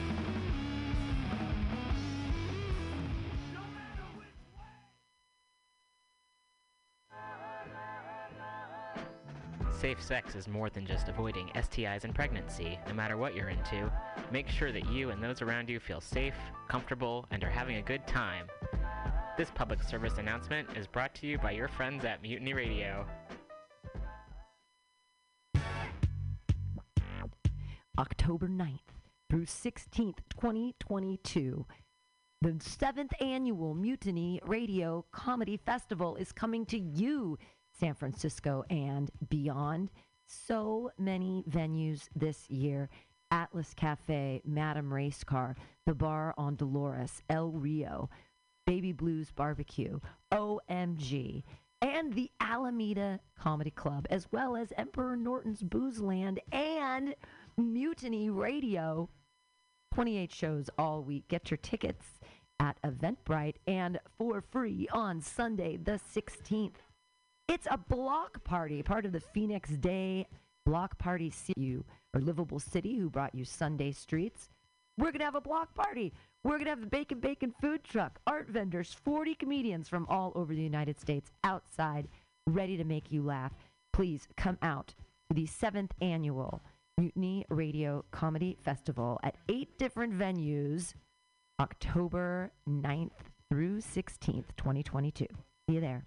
Speaker 29: Safe sex is more than just avoiding STIs and pregnancy, no matter what you're into. Make sure that you and those around you feel safe, comfortable, and are having a good time. This public service announcement is brought to you by your friends at Mutiny Radio.
Speaker 5: October 9th through 16th, 2022. The seventh annual Mutiny Radio Comedy Festival is coming to you, San Francisco and beyond. So many venues this year Atlas Cafe, Madame Race Car, The Bar on Dolores, El Rio, Baby Blues Barbecue, OMG, and the Alameda Comedy Club, as well as Emperor Norton's Booze Land and Mutiny Radio. 28 shows all week. Get your tickets at Eventbrite and for free on Sunday, the 16th. It's a block party, part of the Phoenix Day Block Party CU or Livable City, who brought you Sunday Streets. We're to have a block party. We're to have a bacon bacon food truck, art vendors, 40 comedians from all over the United States outside, ready to make you laugh. Please come out to the seventh annual Mutiny Radio Comedy Festival at eight different venues, October 9th through 16th, 2022. See you there.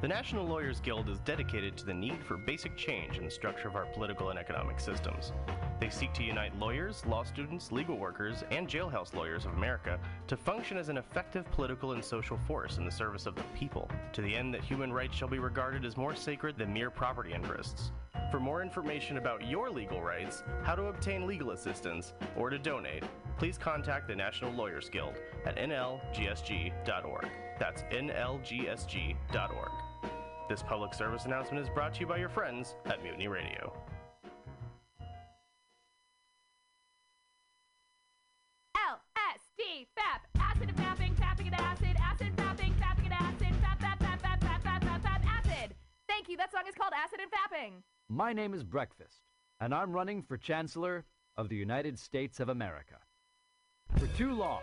Speaker 30: The National Lawyers Guild is dedicated to the need for basic change in the structure of our political and economic systems. They seek to unite lawyers, law students, legal workers, and jailhouse lawyers of America to function as an effective political and social force in the service of the people, to the end that human rights shall be regarded as more sacred than mere property interests. For more information about your legal rights, how to obtain legal assistance, or to donate, please contact the National Lawyers Guild at nlgsg.org. That's nlgsg.org. This public service announcement is brought to you by your friends at Mutiny Radio.
Speaker 31: LSD, FAP, acid and fapping, fapping and acid, acid, fapping, fapping and acid, fap, fap, fap, fap, fap, fap, fap, fap, acid. Thank you. That song is called Acid and Fapping.
Speaker 32: My name is Breakfast, and I'm running for Chancellor of the United States of America. For too long,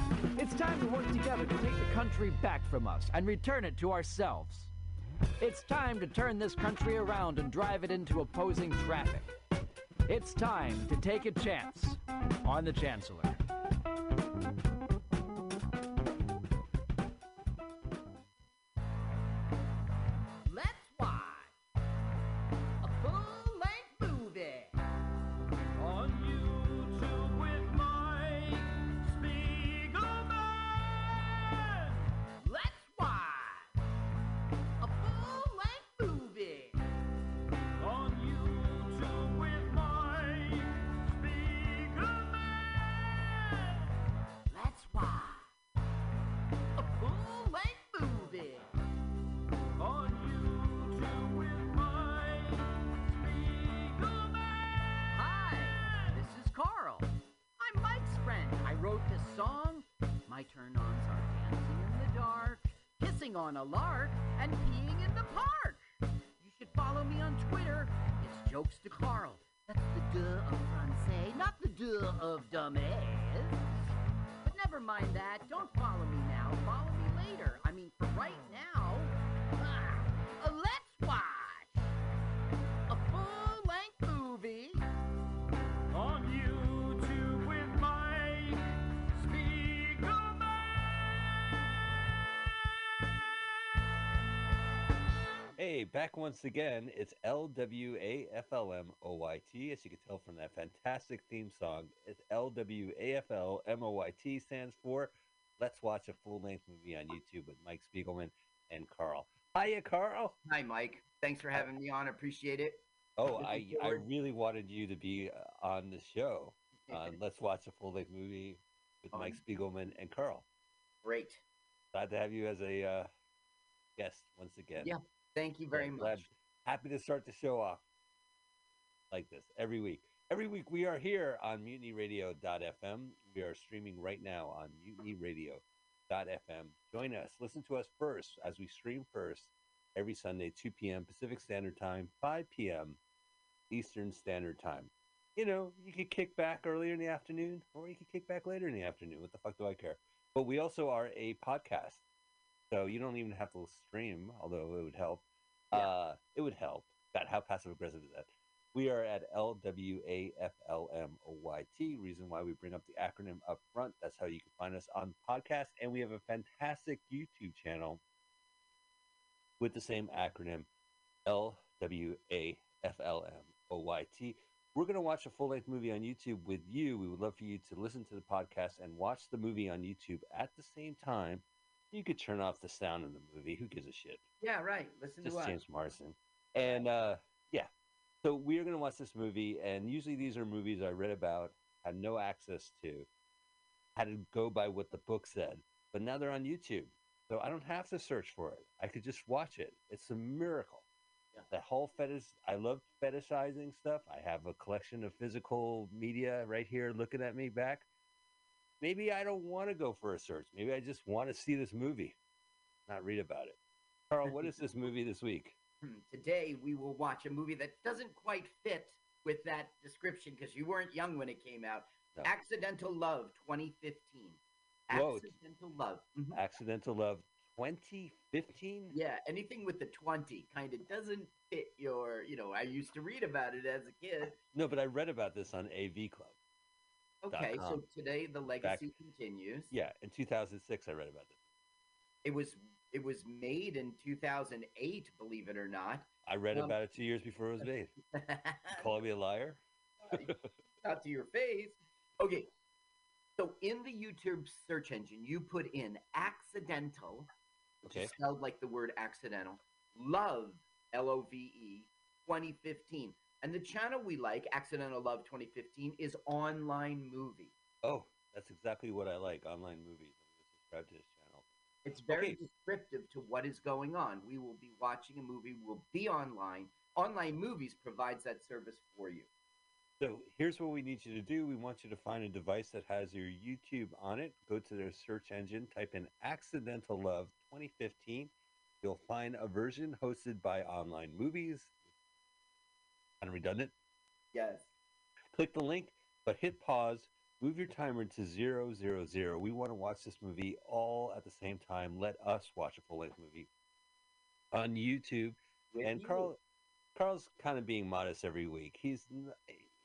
Speaker 32: It's time to work together to take the country back from us and return it to ourselves. It's time to turn this country around and drive it into opposing traffic. It's time to take a chance on the Chancellor.
Speaker 28: A lark, and peeing in the park. You should follow me on Twitter. It's Jokes to Carl. That's the duh of Francais, not the duh of dumbass. But never mind that.
Speaker 33: Back once again. It's LWAFLMOYT. As you can tell from that fantastic theme song, it's LWAFLMOYT stands for Let's Watch a Full Length Movie on YouTube with Mike Spiegelman and Carl. Hiya, Carl.
Speaker 34: Hi, Mike. Thanks for having me on. Appreciate it.
Speaker 33: Oh, I, I really wanted you to be uh, on the show. on Let's Watch a Full Length Movie with Mike Spiegelman and Carl.
Speaker 34: Great.
Speaker 33: Glad to have you as a uh, guest once again.
Speaker 34: Yeah, thank you very
Speaker 33: glad-
Speaker 34: much.
Speaker 33: Happy to start the show off like this every week. Every week we are here on mutinyradio.fm. We are streaming right now on mutinyradio.fm. Join us. Listen to us first as we stream first every Sunday, 2 p.m. Pacific Standard Time, 5 p.m. Eastern Standard Time. you know, you could kick back earlier in the afternoon, or you could kick back later in the afternoon. What the fuck do I care? But we also are a podcast, so you don't even have to stream, although it would help. Uh, it would help. God, how passive aggressive is that? We are at L W A F L M O Y T. Reason why we bring up the acronym up front. That's how you can find us on podcast. And we have a fantastic YouTube channel with the same acronym L W A F L M O Y T. We're going to watch a full length movie on YouTube with you. We would love for you to listen to the podcast and watch the movie on YouTube at the same time. You could turn off the sound in the movie. Who gives a shit?
Speaker 34: Yeah, right. Listen
Speaker 33: Just
Speaker 34: to us.
Speaker 33: James Marsden. And uh, yeah, so we are going to watch this movie. And usually these are movies I read about, had no access to, had to go by what the book said. But now they're on YouTube. So I don't have to search for it. I could just watch it. It's a miracle. That whole fetish, I love fetishizing stuff. I have a collection of physical media right here looking at me back. Maybe I don't want to go for a search. Maybe I just want to see this movie, not read about it. Carl, what is this movie this week?
Speaker 34: Hmm, Today we will watch a movie that doesn't quite fit with that description because you weren't young when it came out.
Speaker 33: No.
Speaker 34: Accidental Love 2015.
Speaker 33: Whoa.
Speaker 34: Accidental Love. Mhm.
Speaker 33: Accidental Love 2015?
Speaker 34: Yeah, anything with the 20 kind of doesn't fit your, you know, I used to read about it as a kid.
Speaker 33: No, but I read about this on AV Club.
Speaker 34: Okay, so today the legacy continues.
Speaker 33: Yeah, in 2006 I read about this.
Speaker 34: It was it was made in 2008, believe it or not.
Speaker 33: I read
Speaker 34: Um,
Speaker 33: about it two years before it was made. Call me a liar?
Speaker 34: Not to your face. Okay. So in the YouTube search engine, you put in accidental, which
Speaker 33: Okay.
Speaker 34: is spelled like the word accidental, love, L O V E, 2015. And the channel we like, Accidental Love 2015, is online movie.
Speaker 33: Oh, that's exactly what I like online movies. I'm going to subscribe to this channel.
Speaker 34: It's very descriptive to what is going on. We will be watching a movie, we'll be online. Online Movies provides that service for you.
Speaker 33: So here's what we need you to do. We want you to find a device that has your YouTube on it. Go to their search engine, type in Accidental Love 2015. You'll find a version hosted by Online Movies. Of redundant.
Speaker 34: Yes.
Speaker 33: Click the link, but hit pause. Move your timer to zero zero zero. We want to watch this movie all at the same time. Let us watch a full length movie on YouTube.
Speaker 34: With
Speaker 33: and
Speaker 34: you.
Speaker 33: Carl, Carl's kind of being modest every week. He's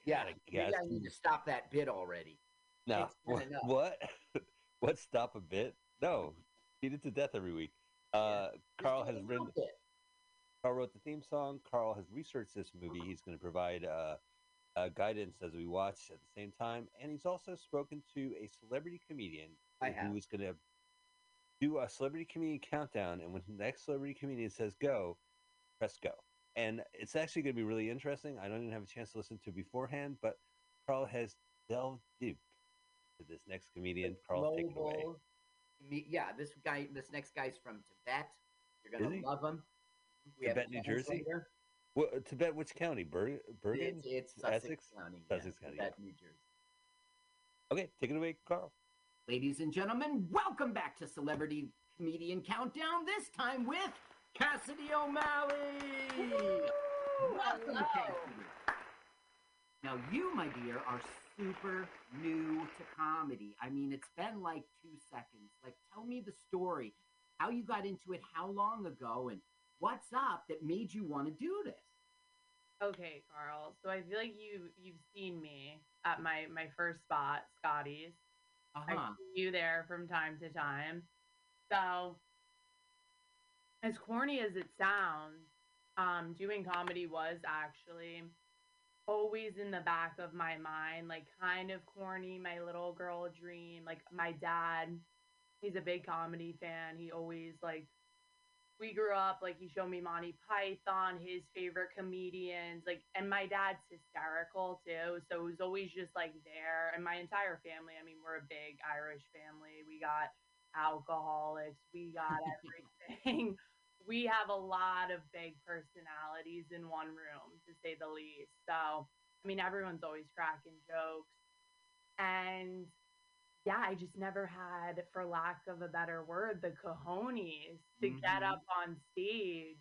Speaker 34: Yeah,
Speaker 33: I
Speaker 34: maybe. I need to stop that bit already.
Speaker 33: No. What? What? what? Stop a bit? No. Beat it to death every week. Uh, Carl has written. Carl wrote the theme song. Carl has researched this movie. He's going to provide uh, uh, guidance as we watch at the same time, and he's also spoken to a celebrity comedian who is going to do a celebrity comedian countdown. And when the next celebrity comedian says go, press go. And it's actually going to be really interesting. I don't even have a chance to listen to it beforehand, but Carl has delved deep to this next comedian. Carl, take it away.
Speaker 34: Yeah, this guy, this next guy's from Tibet. You're gonna love him. We have
Speaker 33: Tibet, New Jersey.
Speaker 34: translator.
Speaker 33: Well, Tibet, which county? Ber- Bergen?
Speaker 34: It's, it's Sussex
Speaker 33: Essex?
Speaker 34: County. yeah,
Speaker 33: Sussex County.
Speaker 34: Tibet, New Jersey.
Speaker 33: Okay, take it away, Carl.
Speaker 34: Ladies and gentlemen, welcome back to Celebrity Comedian Countdown. This time with Cassidy O'Malley. Welcome, Cassidy. Now, you, my dear, are super new to comedy. I mean, it's been like two seconds. Like, tell me the story, how you got into it, how long ago, and what's up that made you want to do this?
Speaker 35: Okay, Carl. So I feel like you you've seen me at my my first spot, Scotty's.
Speaker 34: Uh-huh.
Speaker 35: I see you there from time to time. So as corny as it sounds, um, doing comedy was actually always in the back of my mind, like kind of corny, my little girl dream. Like my dad, he's a big comedy fan. He always like we grew up like he showed me Monty Python, his favorite comedians, like and my dad's hysterical too, so it was always just like there. And my entire family, I mean, we're a big Irish family. We got alcoholics, we got everything. we have a lot of big personalities in one room, to say the least. So, I mean, everyone's always cracking jokes. And yeah, I just never had, for lack of a better word, the cojones to get
Speaker 34: Mhm.
Speaker 35: up on stage.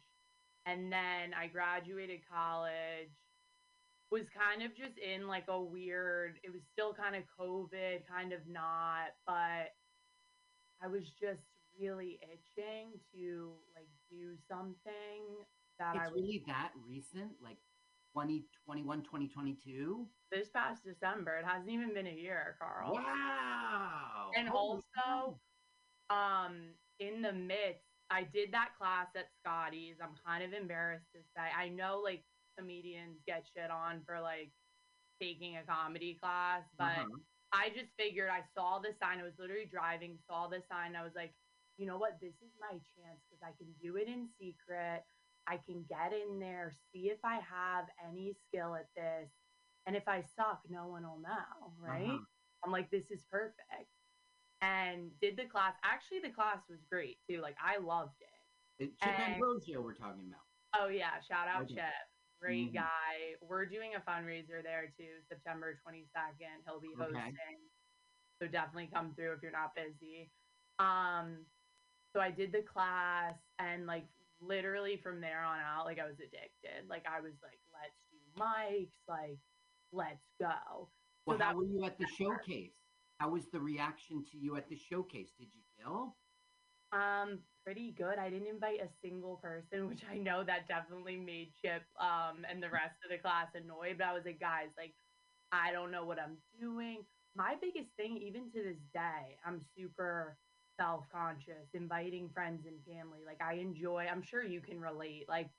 Speaker 35: And then I graduated college was kind of just in like a weird. It was still kind of COVID, kind of not, but I was just really itching to like do something that I
Speaker 34: It's
Speaker 35: was
Speaker 34: really that recent, like 2021, 2022.
Speaker 35: this past December. It hasn't even been a year, Carl.
Speaker 34: Wow.
Speaker 35: And
Speaker 34: Holy
Speaker 35: also, um, in the midst, I did that class at Scotty's. I'm kind of embarrassed to say. I know like comedians get shit on for like taking a comedy class, but
Speaker 34: Uh-huh.
Speaker 35: I just figured I saw the sign. I was literally driving, saw the sign. I was like, you know what? This is my chance because I can do it in secret. I can get in there, see if I have any skill at this. And if I suck, no one will know, right?
Speaker 34: Uh-huh.
Speaker 35: I'm like, this is perfect. And did the class. Actually, the class was great too. Like, I loved it.
Speaker 34: It's Chip
Speaker 35: And-
Speaker 34: Ambrosio we're talking about.
Speaker 35: Oh yeah, shout out
Speaker 34: Okay.
Speaker 35: Chip. Great
Speaker 34: Mhm.
Speaker 35: guy. We're doing a fundraiser there too, September 22nd. He'll be
Speaker 34: Okay.
Speaker 35: hosting. So definitely come through if you're not busy. Um so I did the class and like literally from there on out like I was addicted. Like I was like let's do mics, like let's go.
Speaker 34: Well,
Speaker 35: so
Speaker 34: how
Speaker 35: that
Speaker 34: were you at the showcase? How was the reaction to you at the showcase? Did you kill?
Speaker 35: Um, pretty good. I didn't invite a single person, which I know that definitely made Chip um and the rest of the class annoyed. But I was like, guys, like, I don't know what I'm doing. My biggest thing, even to this day, I'm super self-conscious, inviting friends and family. Like I enjoy, I'm sure you can relate. Like,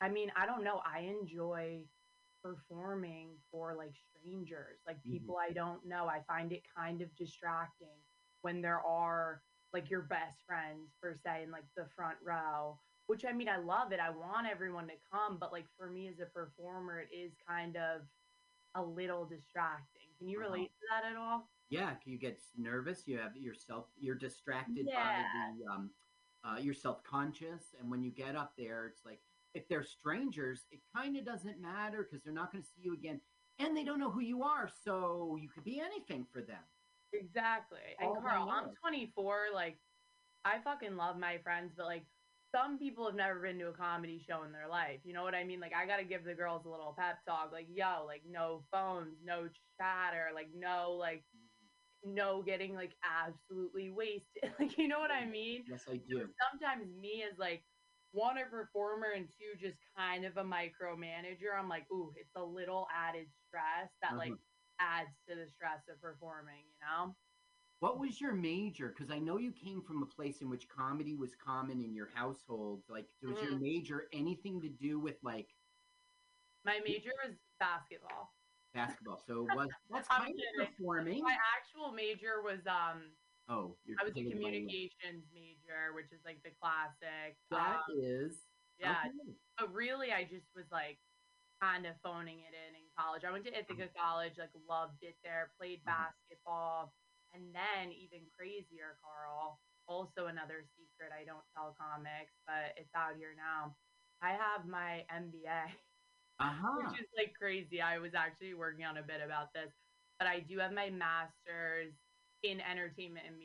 Speaker 35: I mean, I don't know, I enjoy performing for like strangers, like
Speaker 34: Mhm.
Speaker 35: people I don't know. I find it kind of distracting when there are like your best friends per se in like the front row which i mean i love it i want everyone to come but like for me as a performer it is kind of a little distracting can you
Speaker 34: Uh-huh.
Speaker 35: relate to that at all
Speaker 34: Yeah, you get nervous. You have yourself. You're distracted
Speaker 35: Yeah.
Speaker 34: by the. Um, uh, you're self-conscious, and when you get up there, it's like if they're strangers, it kind of doesn't matter because they're not going to see you again, and they don't know who you are, so you could be anything for them.
Speaker 35: exactly and
Speaker 34: All day
Speaker 35: carl i'm 24 like i fucking love my friends but like some people have never been to a comedy show in their life you know what i mean like i gotta give the girls a little pep talk like yo like no phones no chatter like no like no getting like absolutely wasted like you know what i mean
Speaker 34: Yes, I do.
Speaker 35: sometimes me as like one a performer and two just kind of a micromanager i'm like ooh it's a little added stress that like
Speaker 34: Mhm.
Speaker 35: adds to the stress of performing you know
Speaker 34: What was your major? Because I know you came from a place in which comedy was common in your household. Like, was your
Speaker 35: Mm.
Speaker 34: major anything to do with like
Speaker 35: my major was basketball
Speaker 34: basketball? So it was that's kind of performing.
Speaker 35: my actual major was um
Speaker 34: Oh, you're
Speaker 35: i was a communications major which is like the classic
Speaker 34: That
Speaker 35: um,
Speaker 34: is
Speaker 35: yeah
Speaker 34: okay.
Speaker 35: but really i just was like kind of phoning it in in college i went to ithaca college like loved it there played
Speaker 34: Uh-huh.
Speaker 35: basketball and then even crazier carl also another secret i don't tell comics but it's out here now i have my mba
Speaker 34: Uh-huh.
Speaker 35: which is like crazy i was actually working on a bit about this but i do have my master's in entertainment and